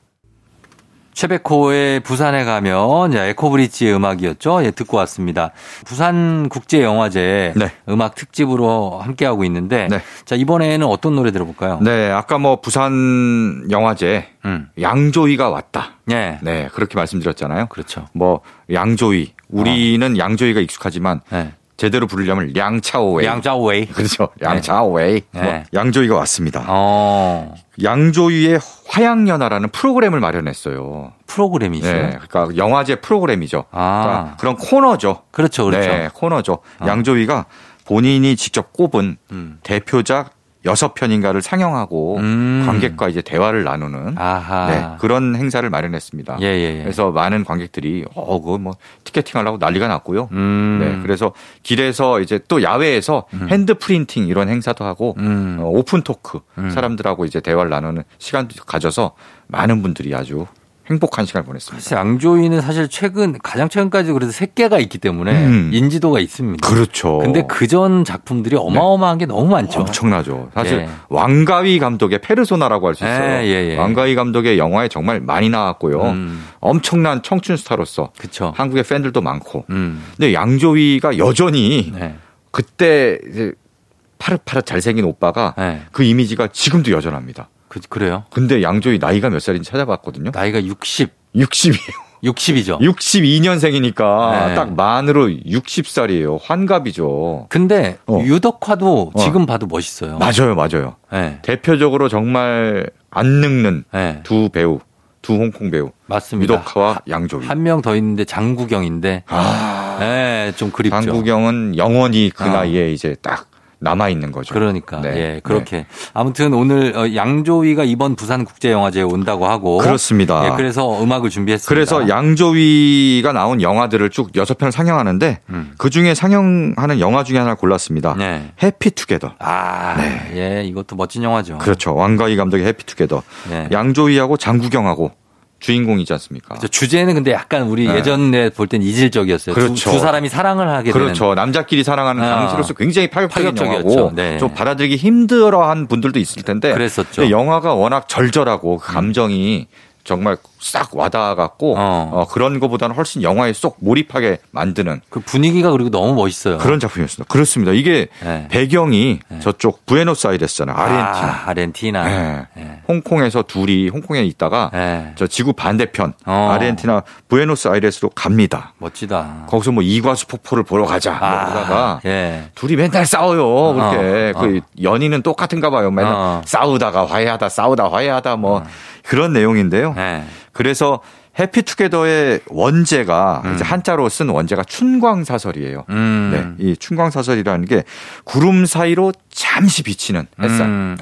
최백호의 부산에 가면 이제 에코브릿지의 음악이었죠. 예, 듣고 왔습니다. 부산 국제 영화제 네. 음악 특집으로 함께 하고 있는데 네. 자, 이번에는 어떤 노래 들어볼까요? 네, 아까 뭐 부산 영화제 음. 양조위가 왔다. 예. 네, 그렇게 말씀드렸잖아요. 그렇죠. 뭐 양조위 우리는 양조위가 익숙하지만 네. 제대로 부르려면 량차오웨이. 양자오웨이. 그렇죠. 양차오웨이. 네. 뭐 양조위가 왔습니다. 어. 양조위의 화양연화라는 프로그램을 마련했어요. 프로그램이죠. 네, 그러니까 영화제 프로그램이죠. 아. 그러니까 그런 코너죠. 그렇죠. 그렇죠. 네, 코너죠. 아. 양조위가 본인이 직접 꼽은 음. 대표작 여섯 편인가를 상영하고 음. 관객과 이제 대화를 나누는. 네, 그런 행사를 마련했습니다. 예, 예, 예. 그래서 많은 관객들이 어, 그거 뭐 티켓팅 하려고 난리가 났고요. 음. 네, 그래서 길에서 이제 또 야외에서 hand printing 이런 행사도 하고 음. 어, open talk 음. 사람들하고 이제 대화를 나누는 시간도 가져서 많은 분들이 아주 행복한 시간을 보냈습니다. 사실 양조위는 사실 최근 가장 최근까지 그래도 세 개가 있기 때문에 음. 인지도가 있습니다. 그렇죠. 근데 그전 작품들이 어마어마한 게 너무 많죠. 엄청나죠. 사실 예. 왕가위 감독의 페르소나라고 할 수 있어요. 예, 예, 예. 왕가위 감독의 영화에 정말 많이 나왔고요. 음. 엄청난 청춘 스타로서 그쵸. 한국의 팬들도 많고. 음. 근데 양조위가 여전히 네. 그때 이제 파릇파릇 잘생긴 오빠가 네. 그 이미지가 지금도 여전합니다. 그, 그래요. 근데 양조위 나이가 몇 살인지 찾아봤거든요. 나이가 60, 60이에요. 60이죠. 62년생이니까 네. 딱 만으로 60살이에요. 환갑이죠. 근데 어. 유덕화도 어. 지금 봐도 멋있어요. 맞아요, 맞아요. 네. 대표적으로 정말 안 늙는 네. 두 배우, 두 홍콩 배우. 맞습니다. 유덕화와 양조위. 한 명 더 있는데 장구경인데, 아, 네, 좀 그립죠. 장국영은 영원히 그 아. 나이에 이제 딱 남아 있는 거죠. 그러니까 네. 예 그렇게 아무튼 오늘 어, 양조위가 이번 부산 국제 영화제에 온다고 하고 그렇습니다. 예, 그래서 음악을 준비했습니다. 그래서 양조위가 나온 영화들을 쭉 여섯 편을 상영하는데 음. 그 중에 상영하는 영화 중에 하나 를 골랐습니다. 네. 해피투게더. 아, 예, 이것도 멋진 영화죠. 그렇죠. 왕가희 감독의 해피투게더. 네. 양조위하고 장국영하고 주인공이지 않습니까? 저 주제는 근데 약간 우리 네. 예전에 볼 땐 이질적이었어요. 두- 그렇죠. 두, 사람이 사랑을 하게 그렇죠. 남자끼리 사랑하는 아. 당시로서 굉장히 파격적인 파격적이었죠. 영화고 네. 좀 받아들이기 힘들어한 분들도 있을 텐데 그랬었죠. 영화가 워낙 절절하고 그 감정이 정말 싹 와닿아갖고 어. 어, 그런 것보다는 훨씬 영화에 쏙 몰입하게 만드는 그 분위기가 그리고 너무 멋있어요. 그런 작품이었습니다. 그렇습니다. 이게 네. 배경이 저쪽 부에노스아이레스잖아요. 아르헨티나. 아, 아르헨티나. 네. 예. 홍콩에서 둘이 홍콩에 있다가 예. 저 지구 반대편 어. 아르헨티나 부에노스아이레스로 갑니다. 멋지다. 거기서 뭐 이과수 폭포를 보러 가자. 뭐 그러다가 예. 둘이 맨날 싸워요. 그렇게 어, 그 연인은 똑같은가 봐요. 맨날 어. 싸우다가 화해하다 싸우다 화해하다 뭐 그런 내용인데요. 예. 그래서 해피투게더의 원제가 이제 한자로 쓴 원제가 춘광사설이에요. 음. 네, 이 춘광사설이라는 게 구름 사이로 잠시 비치는 햇살. 음.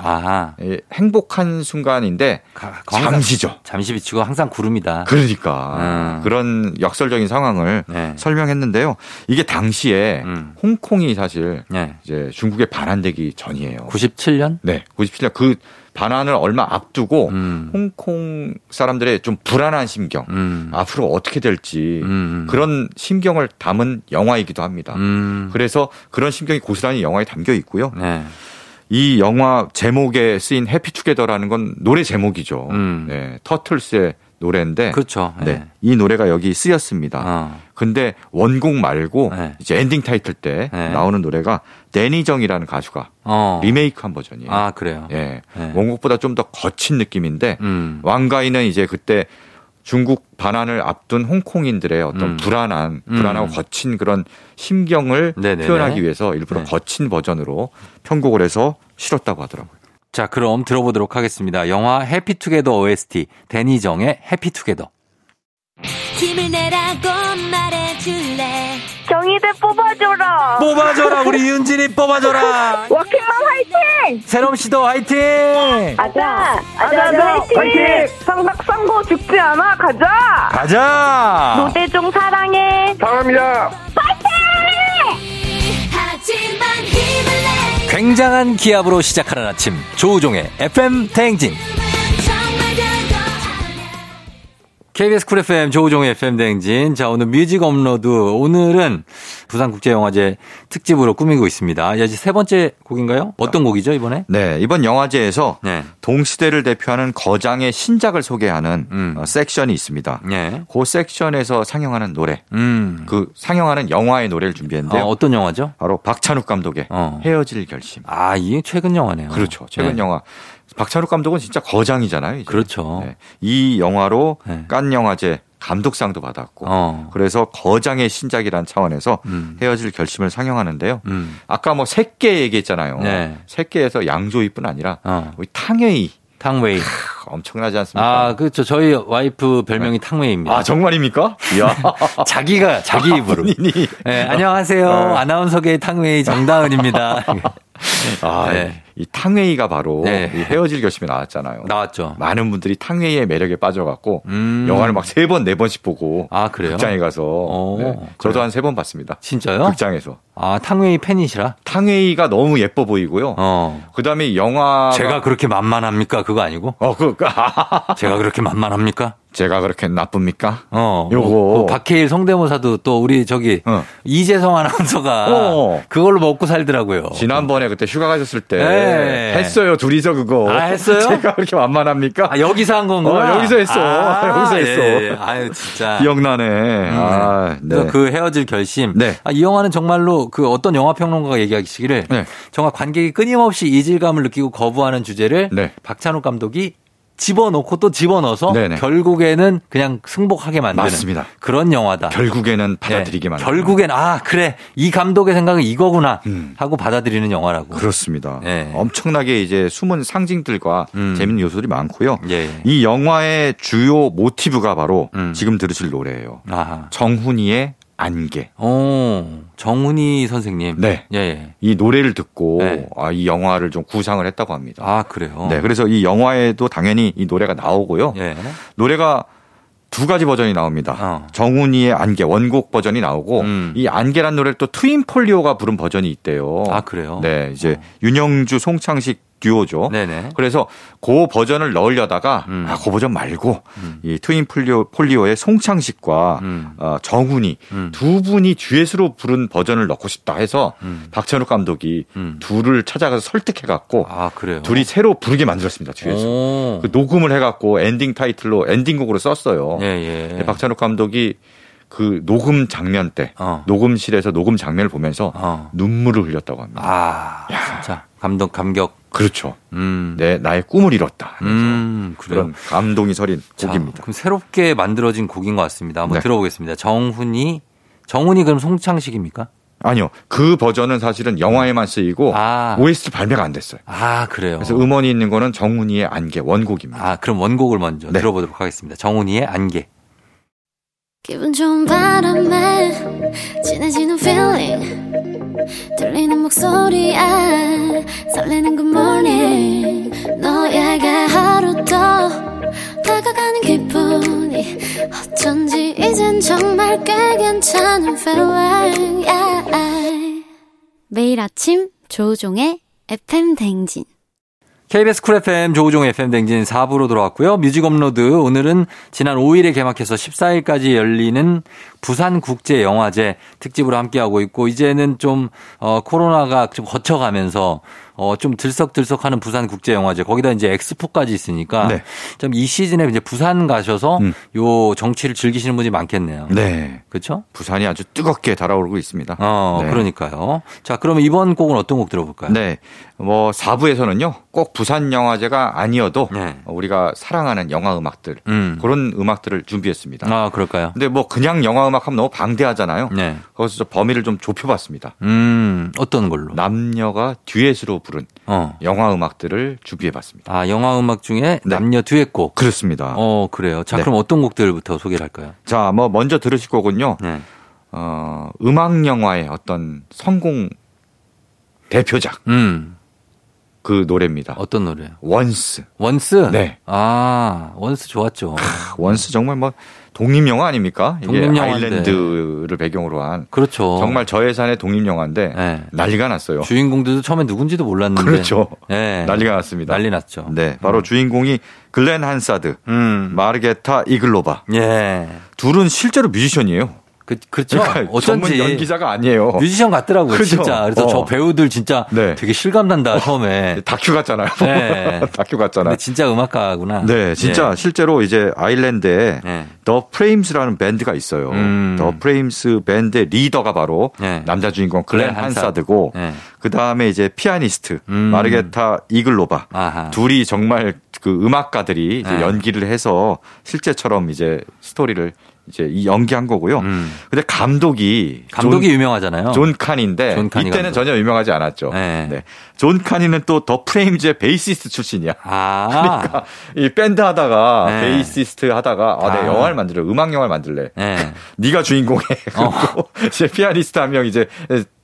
예, 행복한 순간인데 가- 잠시죠. 잠시 비치고 항상 구름이다. 그러니까 음. 그런 역설적인 상황을 네. 설명했는데요. 이게 당시에 음. 홍콩이 사실 예. 이제 중국에 반환되기 전이에요. 97년? 네, 97년 그 반환을 얼마 앞두고 음. 홍콩 사람들의 좀 불안한 심경, 음. 앞으로 어떻게 될지 음. 그런 심경을 담은 영화이기도 합니다. 음. 그래서 그런 심경이 고스란히 영화에 담겨 있고요. 네. 이 영화 제목에 쓰인 Happy Together라는 건 노래 제목이죠. 음. 네, 터틀스의 노래인데 그렇죠. 네, 예. 이 노래가 여기 쓰였습니다. 어. 근데 원곡 말고 네. 이제 엔딩 타이틀 때 네. 나오는 노래가 데니정이라는 가수가 어. 리메이크한 버전이에요. 아, 그래요. 예. 네. 원곡보다 좀 더 거친 느낌인데 음. 왕가이는 이제 그때 중국 반환을 앞둔 홍콩인들의 어떤 음. 불안한 음. 불안하고 거친 그런 심경을 네네네. 표현하기 위해서 일부러 네. 거친 버전으로 편곡을 해서 실었다고 하더라고요. 자, 그럼 들어보도록 하겠습니다. 영화 해피투게더 OST 데니정의 해피투게더. 힘을 내라고 말해줄래 정의대 뽑아줘라. 뽑아줘라 우리 윤진이 뽑아줘라. 워킹맘 화이팅! 세롬 씨도 화이팅. 아자, 아자, 아자, 화이팅! 상박상고 죽지 않아, 가자! 가자. 노대중 사랑해. 사랑합니다. 하지만 굉장한 기압으로 시작하는 아침 조우종의 FM 대행진. KBS 쿨 FM 조우종의 FM 대행진. 자, 오늘 뮤직 업로드. 오늘은 부산국제영화제 특집으로 꾸미고 있습니다. 이제 세 번째 곡인가요? 어떤 곡이죠, 이번에? 네, 이번 영화제에서 네. 동시대를 대표하는 거장의 신작을 소개하는 음. 어, 섹션이 있습니다. 네. 그 섹션에서 상영하는 노래, 음. 그 상영하는 영화의 노래를 어, 준비했는데요. 어떤 영화죠? 바로 박찬욱 감독의 어. 헤어질 결심. 아, 이게 최근 영화네요. 그렇죠. 최근 네. 영화. 박찬욱 감독은 진짜 거장이잖아요. 이제. 그렇죠. 네. 이 영화로 네. 깐 영화제 감독상도 받았고 어. 그래서 거장의 신작이란 차원에서 음. 헤어질 결심을 상영하는데요. 음. 아까 뭐 새끼 얘기했잖아요. 네. 새끼에서 양조위뿐 아니라 어. 우리 탕웨이 탕웨이. 엄청나지 않습니까? 아, 그렇죠. 저희 와이프 별명이 탕웨이입니다. 아, 정말입니까? 이야. 자기가 자기 입으로. 네, 안녕하세요. 어. 아나운서계의 탕웨이 정다은입니다. 아, 네. 이 탕웨이가 바로 네. 이 헤어질 결심이 나왔잖아요. 나왔죠. 많은 분들이 탕웨이의 매력에 빠져갖고 음. 영화를 막 세 번, 네 번씩 보고 아, 그래요? 극장에 가서 오, 네. 저도 한 세 번 봤습니다. 진짜요? 극장에서. 아, 탕웨이 팬이시라? 탕웨이가 너무 예뻐 보이고요. 어. 그 다음에 영화 제가 그렇게 만만합니까? 그거 아니고? 어, 그, 그 제가 그렇게 만만합니까? 제가 그렇게 나쁩니까? 어. 요거. 뭐, 그 박해일 성대모사도 또 우리 저기 어. 이재성 아나운서가 어. 그걸로 먹고 살더라고요. 지난번에 그때 휴가 가셨을 때 네. 했어요 둘이서 그거. 아, 했어요? 제가 그렇게 만만합니까? 아, 여기서 한 건구나. 어, 여기서 했어. 여기서 했어. 예, 예. 아유, 진짜. 기억나네. 아, 네. 그 헤어질 결심. 네. 아, 이 영화는 정말로 그 어떤 영화 평론가가 얘기하시기를 네. 정말 관객이 끊임없이 이질감을 느끼고 거부하는 주제를 네. 박찬욱 감독이 집어넣고 또 집어넣어서 네네. 결국에는 그냥 승복하게 만드는 맞습니다. 그런 영화다. 결국에는 받아들이게 네. 만드는. 결국엔 아 그래 이 감독의 생각은 이거구나 음. 하고 받아들이는 영화라고. 그렇습니다. 네. 엄청나게 이제 숨은 상징들과 음. 재밌는 요소들이 많고요. 예. 이 영화의 주요 모티브가 바로 음. 지금 들으실 노래예요. 아. 정훈이의 안개. 오 정훈희 선생님. 네. 예. 예. 이 노래를 듣고 네. 아, 이 영화를 좀 구상을 했다고 합니다. 아 그래요. 네, 그래서 이 영화에도 당연히 이 노래가 나오고요. 예. 노래가 두 가지 버전이 나옵니다. 어. 정훈희의 안개 원곡 버전이 나오고 음. 이 안개란 노래를 또 트윈 폴리오가 부른 버전이 있대요. 아 그래요. 네, 이제 윤형주 송창식 듀오죠. 네네. 그래서 그 버전을 넣으려다가 음. 아, 그 버전 말고 음. 이 트윈 폴리오, 폴리오의 송창식과 음. 어, 정훈희 음. 두 분이 듀엣으로 부른 버전을 넣고 싶다 해서 음. 박찬욱 감독이 음. 둘을 찾아가서 설득해 갖고 아. 둘이 새로 부르게 만들었습니다. 듀엣을. 오. 그 녹음을 해 갖고 엔딩 타이틀로 엔딩곡으로 썼어요. 예, 예. 박찬욱 감독이 그 녹음 장면 때 어. 녹음실에서 녹음 장면을 보면서 어. 눈물을 흘렸다고 합니다. 아, 진짜 감동 감격. 그렇죠. 음. 네, 나의 꿈을 이뤘다. 음. 그런 감동이 서린 자, 곡입니다. 그럼 새롭게 만들어진 곡인 것 같습니다. 한번 네. 들어보겠습니다. 정훈희 정훈희 그럼 송창식입니까? 아니요, 그 버전은 사실은 영화에만 쓰이고 아. OST 발매가 안 됐어요. 아, 그래요. 그래서 음원이 있는 거는 정훈이의 안개 원곡입니다. 아, 그럼 원곡을 먼저 네. 들어보도록 하겠습니다. 정훈이의 안개. 기분 좋은 바람에 진해지는 feeling 들리는 목소리에 설레는 good morning 너에게 하루 더 다가가는 기분이 어쩐지 이젠 정말 꽤 괜찮은 feeling yeah. 매일 아침 조우종의 FM 대행진 KBS 쿨 FM 조우종 FM 대행진 4부로 돌아왔고요. 뮤직 업로드 오늘은 지난 5일에 개막해서 14일까지 열리는 부산 국제 영화제 특집으로 함께하고 있고 이제는 좀 어, 코로나가 좀 걷혀가면서 어, 좀 들썩들썩하는 부산 국제 영화제 거기다 이제 엑스포까지 있으니까 네. 좀이 시즌에 이제 부산 가셔서 음. 요 정치를 즐기시는 분이 많겠네요. 네. 그렇죠? 부산이 아주 뜨겁게 달아오르고 있습니다. 어, 네. 그러니까요. 자, 그러면 이번 곡은 어떤 곡 들어볼까요? 네. 뭐 4부에서는요. 꼭 부산 영화제가 아니어도 네. 우리가 사랑하는 영화 음악들 음. 그런 음악들을 준비했습니다. 아, 그럴까요? 근데 뭐 그냥 영화 음악 하면 너무 방대하잖아요. 네. 거기서 좀 범위를 좀 좁혀봤습니다. 음, 어떤 걸로? 남녀가 듀엣으로 부른 어. 영화 음악들을 준비해봤습니다. 아, 영화 음악 중에 네. 남녀 듀엣곡. 그렇습니다. 어, 그래요. 자, 네. 그럼 어떤 곡들부터 소개를 할까요? 자, 뭐 먼저 들으실 거군요. 네. 어, 음악 영화의 어떤 성공 대표작 음. 그 노래입니다. 어떤 노래요? Once. Once? 네. 아, Once 좋았죠. Once 정말 뭐 독립 영화 아닙니까? 이게 독립영화인데. 아일랜드를 배경으로 한 그렇죠. 정말 저예산의 독립 영화인데 네. 난리가 났어요. 주인공들도 처음에 누군지도 몰랐는데. 그렇죠. 예. 난리가 났습니다. 난리 났죠. 네, 바로 주인공이 글렌 한사드, 음. 마르케타 이글로바. 예. 둘은 실제로 뮤지션이에요. 그, 그렇죠. 그러니까 어쩐지. 연기자가 아니에요. 뮤지션 같더라고요, 그죠? 진짜. 그래서 어. 저 배우들 진짜 네. 되게 실감난다, 처음에. 다큐 같잖아요. 네. 다큐 같잖아요. 근데 진짜 음악가구나. 네, 진짜 예. 실제로 이제 아일랜드에 네. The Frames라는 밴드가 있어요. 음. The Frames 밴드의 리더가 바로 네. 남자 주인공 글렌 글렌 한사드. 한사드고 네. 그 다음에 이제 피아니스트 음. 마르케타 이글로바 아하. 둘이 정말 그 음악가들이 네. 연기를 해서 실제처럼 이제 스토리를 이제 이 연기한 거고요. 음. 근데 감독이 감독이 존, 유명하잖아요. 존 카니인데 존 이때는 감독. 전혀 유명하지 않았죠. 네. 존 카니는 또 The Frames의 베이시스트 출신이야. 아. 그러니까 이 밴드 하다가 네. 베이시스트 하다가 아, 아. 내 영화를 만들래. 음악 영화를 만들래. 네. 네가 주인공해. 어. 그리고 이제 피아니스트 한 명 이제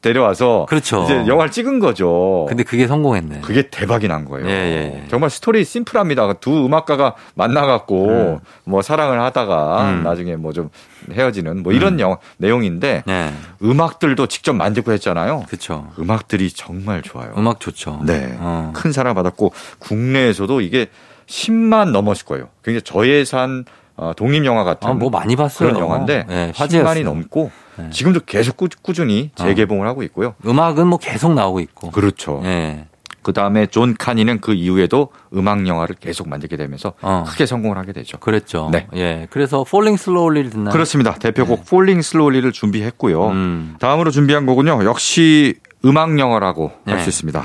데려와서 그렇죠. 이제 영화를 찍은 거죠. 근데 그게 성공했네. 그게 대박이 난 거예요. 예, 예. 정말 스토리 심플합니다. 두 음악가가 만나 갖고 뭐 사랑을 하다가 음. 나중에 뭐 좀 헤어지는 뭐 이런 영화 내용인데 네. 음악들도 직접 만들고 했잖아요. 그쵸. 음악들이 정말 좋아요. 음악 좋죠. 네. 어. 큰 사랑 받았고 국내에서도 이게 10만 넘었을 거예요. 굉장히 저예산 어, 독립 영화 같은 아, 뭐 많이 봤어요. 그런 영화인데 네, 10만이 화제였어요. 넘고 네. 지금도 계속 꾸, 꾸준히 재개봉을 하고 있고요. 음악은 뭐 계속 나오고 있고. 그렇죠. 예. 그 다음에 존 카니는 그 이후에도 음악 영화를 계속 만들게 되면서 어. 크게 성공을 하게 되죠. 그랬죠. 네. 예. 그래서 Falling Slowly를 듣나요? 그렇습니다. 대표곡 Falling Slowly를 준비했고요. 네. 음. 다음으로 준비한 곡은요. 역시 음악 영화라고 할 네. 수 있습니다.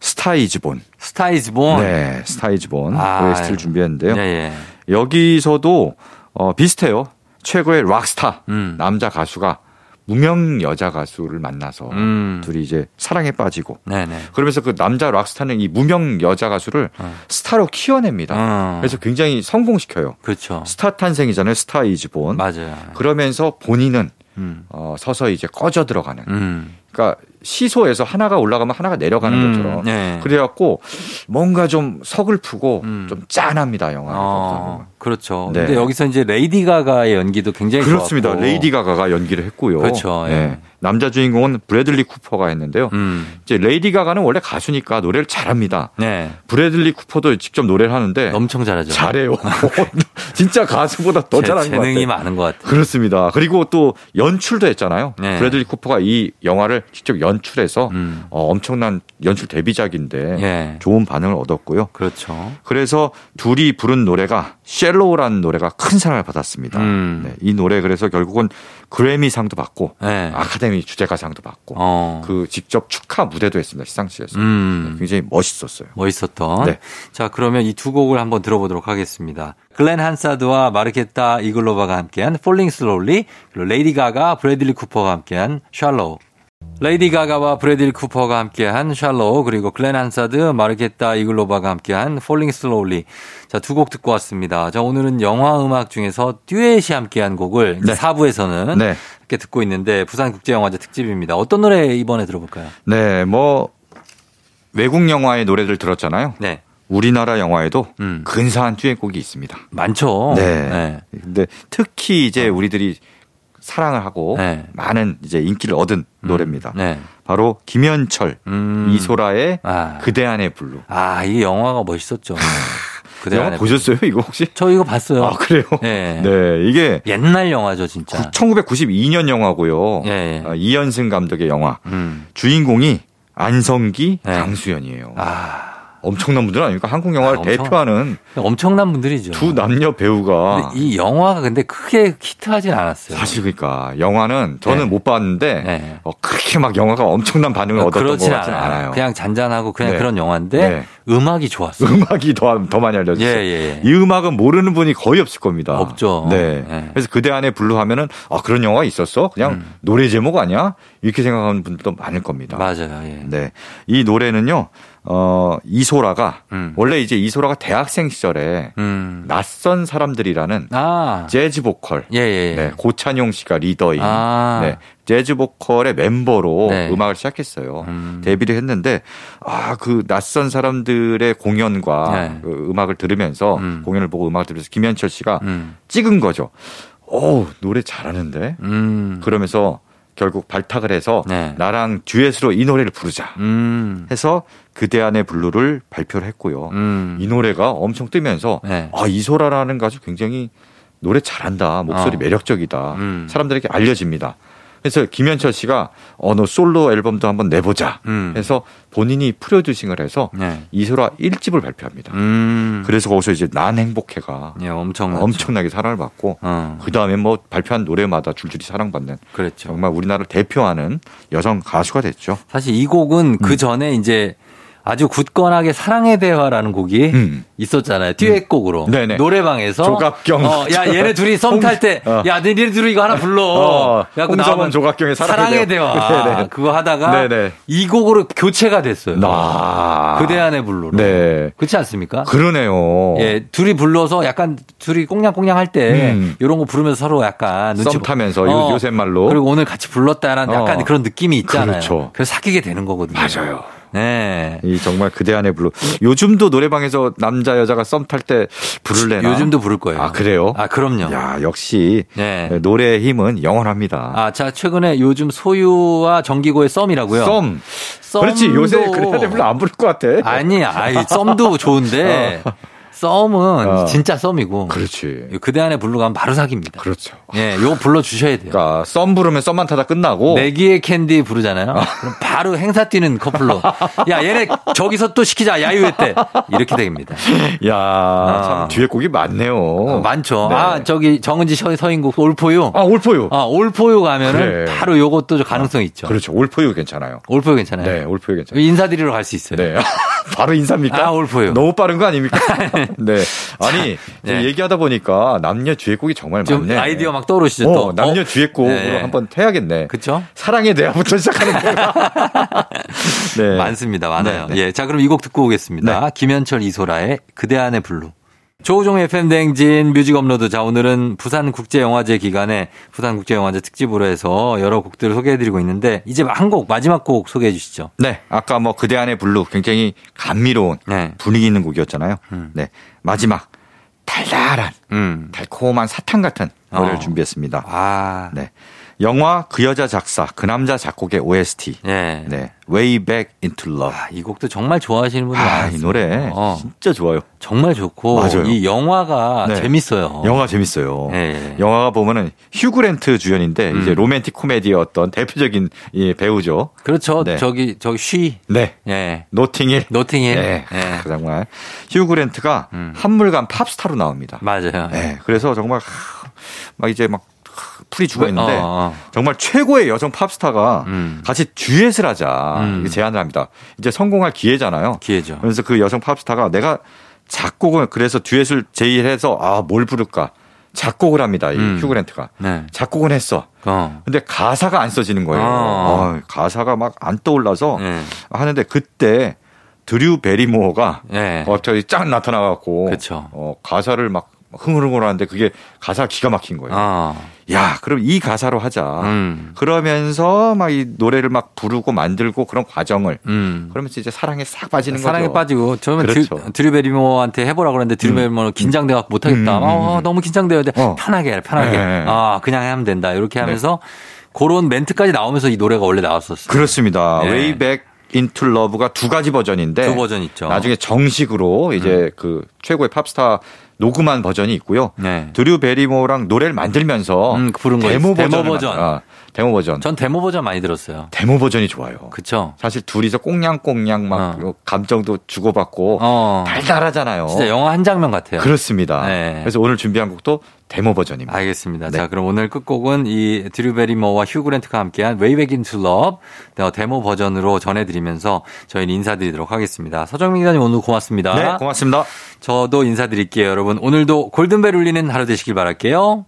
Star Is Born. Star Is Born. 네, Star Is Born 아, OST를 준비했는데요. 예, 예. 여기서도 어, 비슷해요. 최고의 락스타 음. 남자 가수가 무명 여자 가수를 만나서 음. 둘이 이제 사랑에 빠지고 네네. 그러면서 그 남자 락스타는 이 무명 여자 가수를 어. 스타로 키워냅니다. 어. 그래서 굉장히 성공시켜요. 그렇죠. 스타 탄생이잖아요. Star Is Born. 맞아요. 그러면서 본인은 음. 어, 서서히 이제 꺼져 들어가는. 음. 그러니까 시소에서 하나가 올라가면 하나가 내려가는 음, 것처럼. 네. 그래갖고 뭔가 좀 서글프고 음. 좀 짠합니다 영화가. 어, 그렇죠. 네. 근데 여기서 이제 레이디 가가의 연기도 굉장히 그렇습니다. 좋았고. 레이디 가가가 연기를 했고요. 그렇죠. 예. 네. 남자 주인공은 브래들리 쿠퍼가 했는데요. 음. 이제 레이디 가가는 원래 가수니까 노래를 잘합니다. 네. 브래들리 쿠퍼도 직접 노래를 하는데 엄청 잘하죠. 잘해요. 진짜 가수보다 더 제- 잘하는 것 재능이 같아요. 많은 것 같아요. 그렇습니다. 그리고 또 연출도 했잖아요. 네. 브래들리 쿠퍼가 이 영화를 직접 연출해서 음. 어, 엄청난 연출 데뷔작인데 예. 좋은 반응을 얻었고요. 그렇죠. 그래서 둘이 부른 노래가 Shallow라는 노래가 큰 사랑을 받았습니다. 음. 네, 이 노래 그래서 결국은 그래미상도 받고 네. 아카데미 주제가상도 받고 어. 그 직접 축하 무대도 했습니다 시상식에서 음. 네, 굉장히 멋있었어요. 멋있었던. 네. 자, 그러면 이 두 곡을 한번 들어보도록 하겠습니다. 글렌 한사드와 마르케타 이글로바가 함께한 Falling Slowly, 그리고 레이디 가가, 브래들리 쿠퍼가 함께한 Shallow. 레이디 가가와 브래들리 쿠퍼가 함께한 Shallow, 그리고 글렌 한사드, 마르케타 이글로바가 함께한 Falling Slowly. 자, 두 곡 듣고 왔습니다. 자, 오늘은 영화 음악 중에서 듀엣이 함께한 곡을 네. 4부에서는 네, 이렇게 듣고 있는데 부산국제영화제 특집입니다. 어떤 노래 이번에 들어볼까요? 네, 뭐 외국 영화의 노래들 들었잖아요. 네. 우리나라 영화에도 음. 근사한 듀엣곡이 있습니다. 많죠. 네. 근데 특히 이제 우리들이 사랑을 하고 네. 많은 이제 인기를 얻은 노래입니다. 네. 바로 김현철, 음. 이소라의 아. 그대 안의 블루. 아, 이 영화가 멋있었죠. 그대 영화 보셨어요? 이거 혹시? 저 이거 봤어요. 아, 그래요? 네. 네, 이게 옛날 영화죠, 진짜. 1992년 영화고요. 어, 이현승 감독의 영화. 음. 주인공이 안성기, 네. 강수연이에요. 아, 엄청난 분들 아닙니까? 한국 영화를 아, 엄청- 대표하는 엄청난 분들이죠. 두 남녀 배우가 이 영화가 근데 크게 히트하진 않았어요. 사실 그러니까 영화는 저는 네. 못 봤는데 네. 어, 그렇게 막 영화가 엄청난 반응을 얻었던 것 같지는 않아요. 않아요. 그냥 잔잔하고 그냥 네. 그런 영화인데 네. 음악이 좋았어요. 음악이 더, 더 많이 예, 알려졌어요. 예, 예. 이 음악은 모르는 분이 거의 없을 겁니다. 없죠. 네. 네. 그래서 그대 안에 블루 하면은 아 그런 영화가 있었어? 그냥 노래 제목 아니야? 이렇게 생각하는 분들도 많을 겁니다. 음. 맞아요. 예. 네. 이 노래는요. 어, 이소라가 음. 원래 이제 이소라가 대학생 시절에 음. 낯선 사람들이라는 아. 재즈 보컬 예, 예. 네, 고찬용 씨가 리더인 아. 네, 재즈 보컬의 멤버로 네. 음악을 시작했어요. 음. 데뷔를 했는데 아 그 낯선 사람들의 공연과 네. 그 음악을 들으면서 음. 공연을 보고 음악을 들으면서 김현철 씨가 음. 찍은 거죠. 오 노래 잘하는데 음. 그러면서 결국 발탁을 해서 네. 나랑 듀엣으로 이 노래를 부르자 음. 해서 그대 안의 블루를 발표를 했고요. 음. 이 노래가 엄청 뜨면서 네. 아 이소라라는 가수 굉장히 노래 잘한다 목소리 어. 매력적이다 음. 사람들에게 알려집니다. 그래서 김현철 씨가 어 너 솔로 앨범도 한번 내보자 음. 해서 본인이 프로듀싱을 해서 네. 이소라 1집을 발표합니다. 음. 그래서 거기서 이제 난 행복해가 예, 엄청 엄청나게 사랑을 받고 어. 그 다음에 뭐 발표한 노래마다 줄줄이 사랑받는 그랬죠. 정말 우리나라를 대표하는 여성 가수가 됐죠. 사실 이 곡은 그 전에 이제 아주 굳건하게 사랑의 대화라는 곡이 음. 있었잖아요. 듀엣곡으로. 네네. 노래방에서. 조갑경. 어, 야, 얘네 둘이 썸 탈 때, 어. 야, 너희들 둘이 이거 하나 불러. 어, 홍서범, 조갑경의 사랑의 대화. 네네. 그거 하다가 네네. 이 곡으로 교체가 됐어요. 나 그대 안의 블루로. 네. 그렇지 않습니까? 그러네요. 예, 둘이 불러서 약간 둘이 꽁냥꽁냥 할때 음. 이런 거 부르면서 서로 약간 눈치 썸 보- 타면서 요- 요새 말로. 그리고 오늘 같이 불렀다라는 약간 어. 그런 느낌이 있잖아요. 그렇죠. 그래서 사귀게 되는 거거든요. 맞아요. 네. 이 정말 그대 안의 블루. 요즘도 노래방에서 남자 여자가 썸 탈 때 부를래나? 요즘도 부를 거예요. 아 그래요? 아, 그럼요. 야 역시 네. 노래의 힘은 영원합니다. 아, 자, 최근에 요즘 소유와 정기고의 썸이라고요. 썸. 썸도- 그렇지 요새 안의 블루 안 부를 것 같아. 아니, 아이, 썸도 좋은데 썸은 어. 진짜 썸이고 그렇지. 그대 안에 블루 가면 바로 사깁니다. 그렇죠. 예, 요거 불러 주셔야 돼요. 그러니까 썸 부르면 썸만 타다 끝나고. 내 귀에 캔디 부르잖아요. 그럼 바로 행사 뛰는 커플로. 야, 얘네 저기서 또 시키자. 야유회 때. 이렇게 됩니다. 야, 참 뒤에 곡이 많네요. 어, 많죠. 네. 아, 저기 정은지 서- 서인국 All For You. 아, 올포유. 아, 올포유 가면은 그래. 바로 요것도 좀 가능성이 있죠. 그렇죠. 올포유 괜찮아요. 올포유 괜찮아요. 네, 올포유 괜찮아요. 인사드리러 갈 수 있어요. 네. 바로 인사입니까? 아, All For You. 너무 빠른 거 아닙니까? 네. 아니, 네. 얘기하다 보니까 남녀 듀엣곡이 정말 좀 많네. 아이디어 막 떠오르시죠? 어, 또. 남녀 어? 듀엣곡으로 네. 한번 해야겠네. 그쵸? 사랑의 대화부터 시작하는 거야. 네. 많습니다. 많아요. 네, 네. 예. 자, 그럼 이 곡 듣고 오겠습니다. 김현철 이소라의 그대 안의 블루. 조우종의 FM 대행진 뮤직 업로드. 자, 오늘은 부산국제영화제 기간에 부산국제영화제 특집으로 해서 여러 곡들을 소개해드리고 있는데, 이제 한 곡, 마지막 곡 소개해 주시죠. 네. 아까 뭐 그대 안의 블루 굉장히 감미로운 네. 분위기 있는 곡이었잖아요. 음. 네. 마지막 달달한 음. 달콤한 사탕 같은 노래를 어. 준비했습니다. 아. 네. 영화 그 여자 작사 그 남자 작곡의 OST. 예. 네. Way Back into Love. 아, 이 곡도 정말 좋아하시는 분이 아, 많아요. 이 노래 어, 진짜 좋아요. 정말 좋고 맞아요. 이 영화가 네. 재밌어요. 영화 재밌어요. 예. 영화가 보면은 휴그랜트 주연인데 음. 이제 로맨틱 코미디의 어떤 대표적인 이 배우죠. 그렇죠. 네. 저기 저기 쉬. 네. 예. 노팅힐. 노팅힐. 네. 예. 정말 휴그랜트가 음. 한물간 팝스타로 나옵니다. 맞아요. 네. 그래서 정말 하, 막 이제 막 하, 풀이 죽어 있는데 어, 어. 정말 최고의 여성 팝스타가 음. 같이 듀엣을 하자 음. 제안을 합니다. 이제 성공할 기회잖아요. 기회죠. 그래서 그 여성 팝스타가 내가 작곡을 그래서 듀엣을 제의해서 아 뭘 부를까 작곡을 합니다. 이 음. 휴그랜트가 네. 작곡은 했어. 어. 근데 가사가 안 써지는 거예요. 어. 어, 가사가 막 안 떠올라서 네. 하는데 그때 드류 베리모어가 네. 갑자기 쫙 나타나갖고 그쵸. 어, 가사를 막 흥얼흥얼 하는데 그게 가사가 기가 막힌 거예요. 어. 야, 그럼 이 가사로 하자. 음. 그러면서 막 이 노래를 막 부르고 만들고 그런 과정을 음. 그러면서 이제 사랑에 싹 빠지는 사랑에 거죠. 빠지고 처음에 그렇죠. 드, 드류 베리모어한테 해보라 그랬는데 드류 음. 베리모어는 긴장돼 갖고 못하겠다. 음, 음, 어, 음. 너무 긴장돼야 돼. 어. 편하게 해, 편하게. 네. 아, 그냥 하면 된다. 이렇게 하면서 그런 멘트까지 나오면서 이 노래가 원래 나왔었어요. 그렇습니다. 네. Way Back into Love가 두 가지 버전인데 두 버전 있죠. 나중에 정식으로 이제 그 최고의 팝스타 녹음한 버전이 있고요. 네. 드류 베리모어랑 노래를 만들면서 음, 부른 거 데모 있어요. 데모 버전을 버전. 만- 아, 데모 버전. 전 데모 버전 많이 들었어요. 데모 버전이 좋아요. 그쵸? 사실 둘이서 꽁냥꽁냥 막 어. 감정도 주고받고 어. 달달하잖아요. 진짜 영화 한 장면 같아요. 그렇습니다. 네. 그래서 오늘 준비한 곡도 데모 버전입니다. 알겠습니다. 네. 자, 그럼 오늘 끝곡은 이 드류 베리모어와 휴 그랜트가 함께한 Way Back into Love 네, 데모 버전으로 전해드리면서 저희는 인사드리도록 하겠습니다. 서정민 기자님 오늘 고맙습니다. 네, 고맙습니다. 저도 인사드릴게요, 여러분. 오늘도 골든벨 울리는 하루 되시길 바랄게요.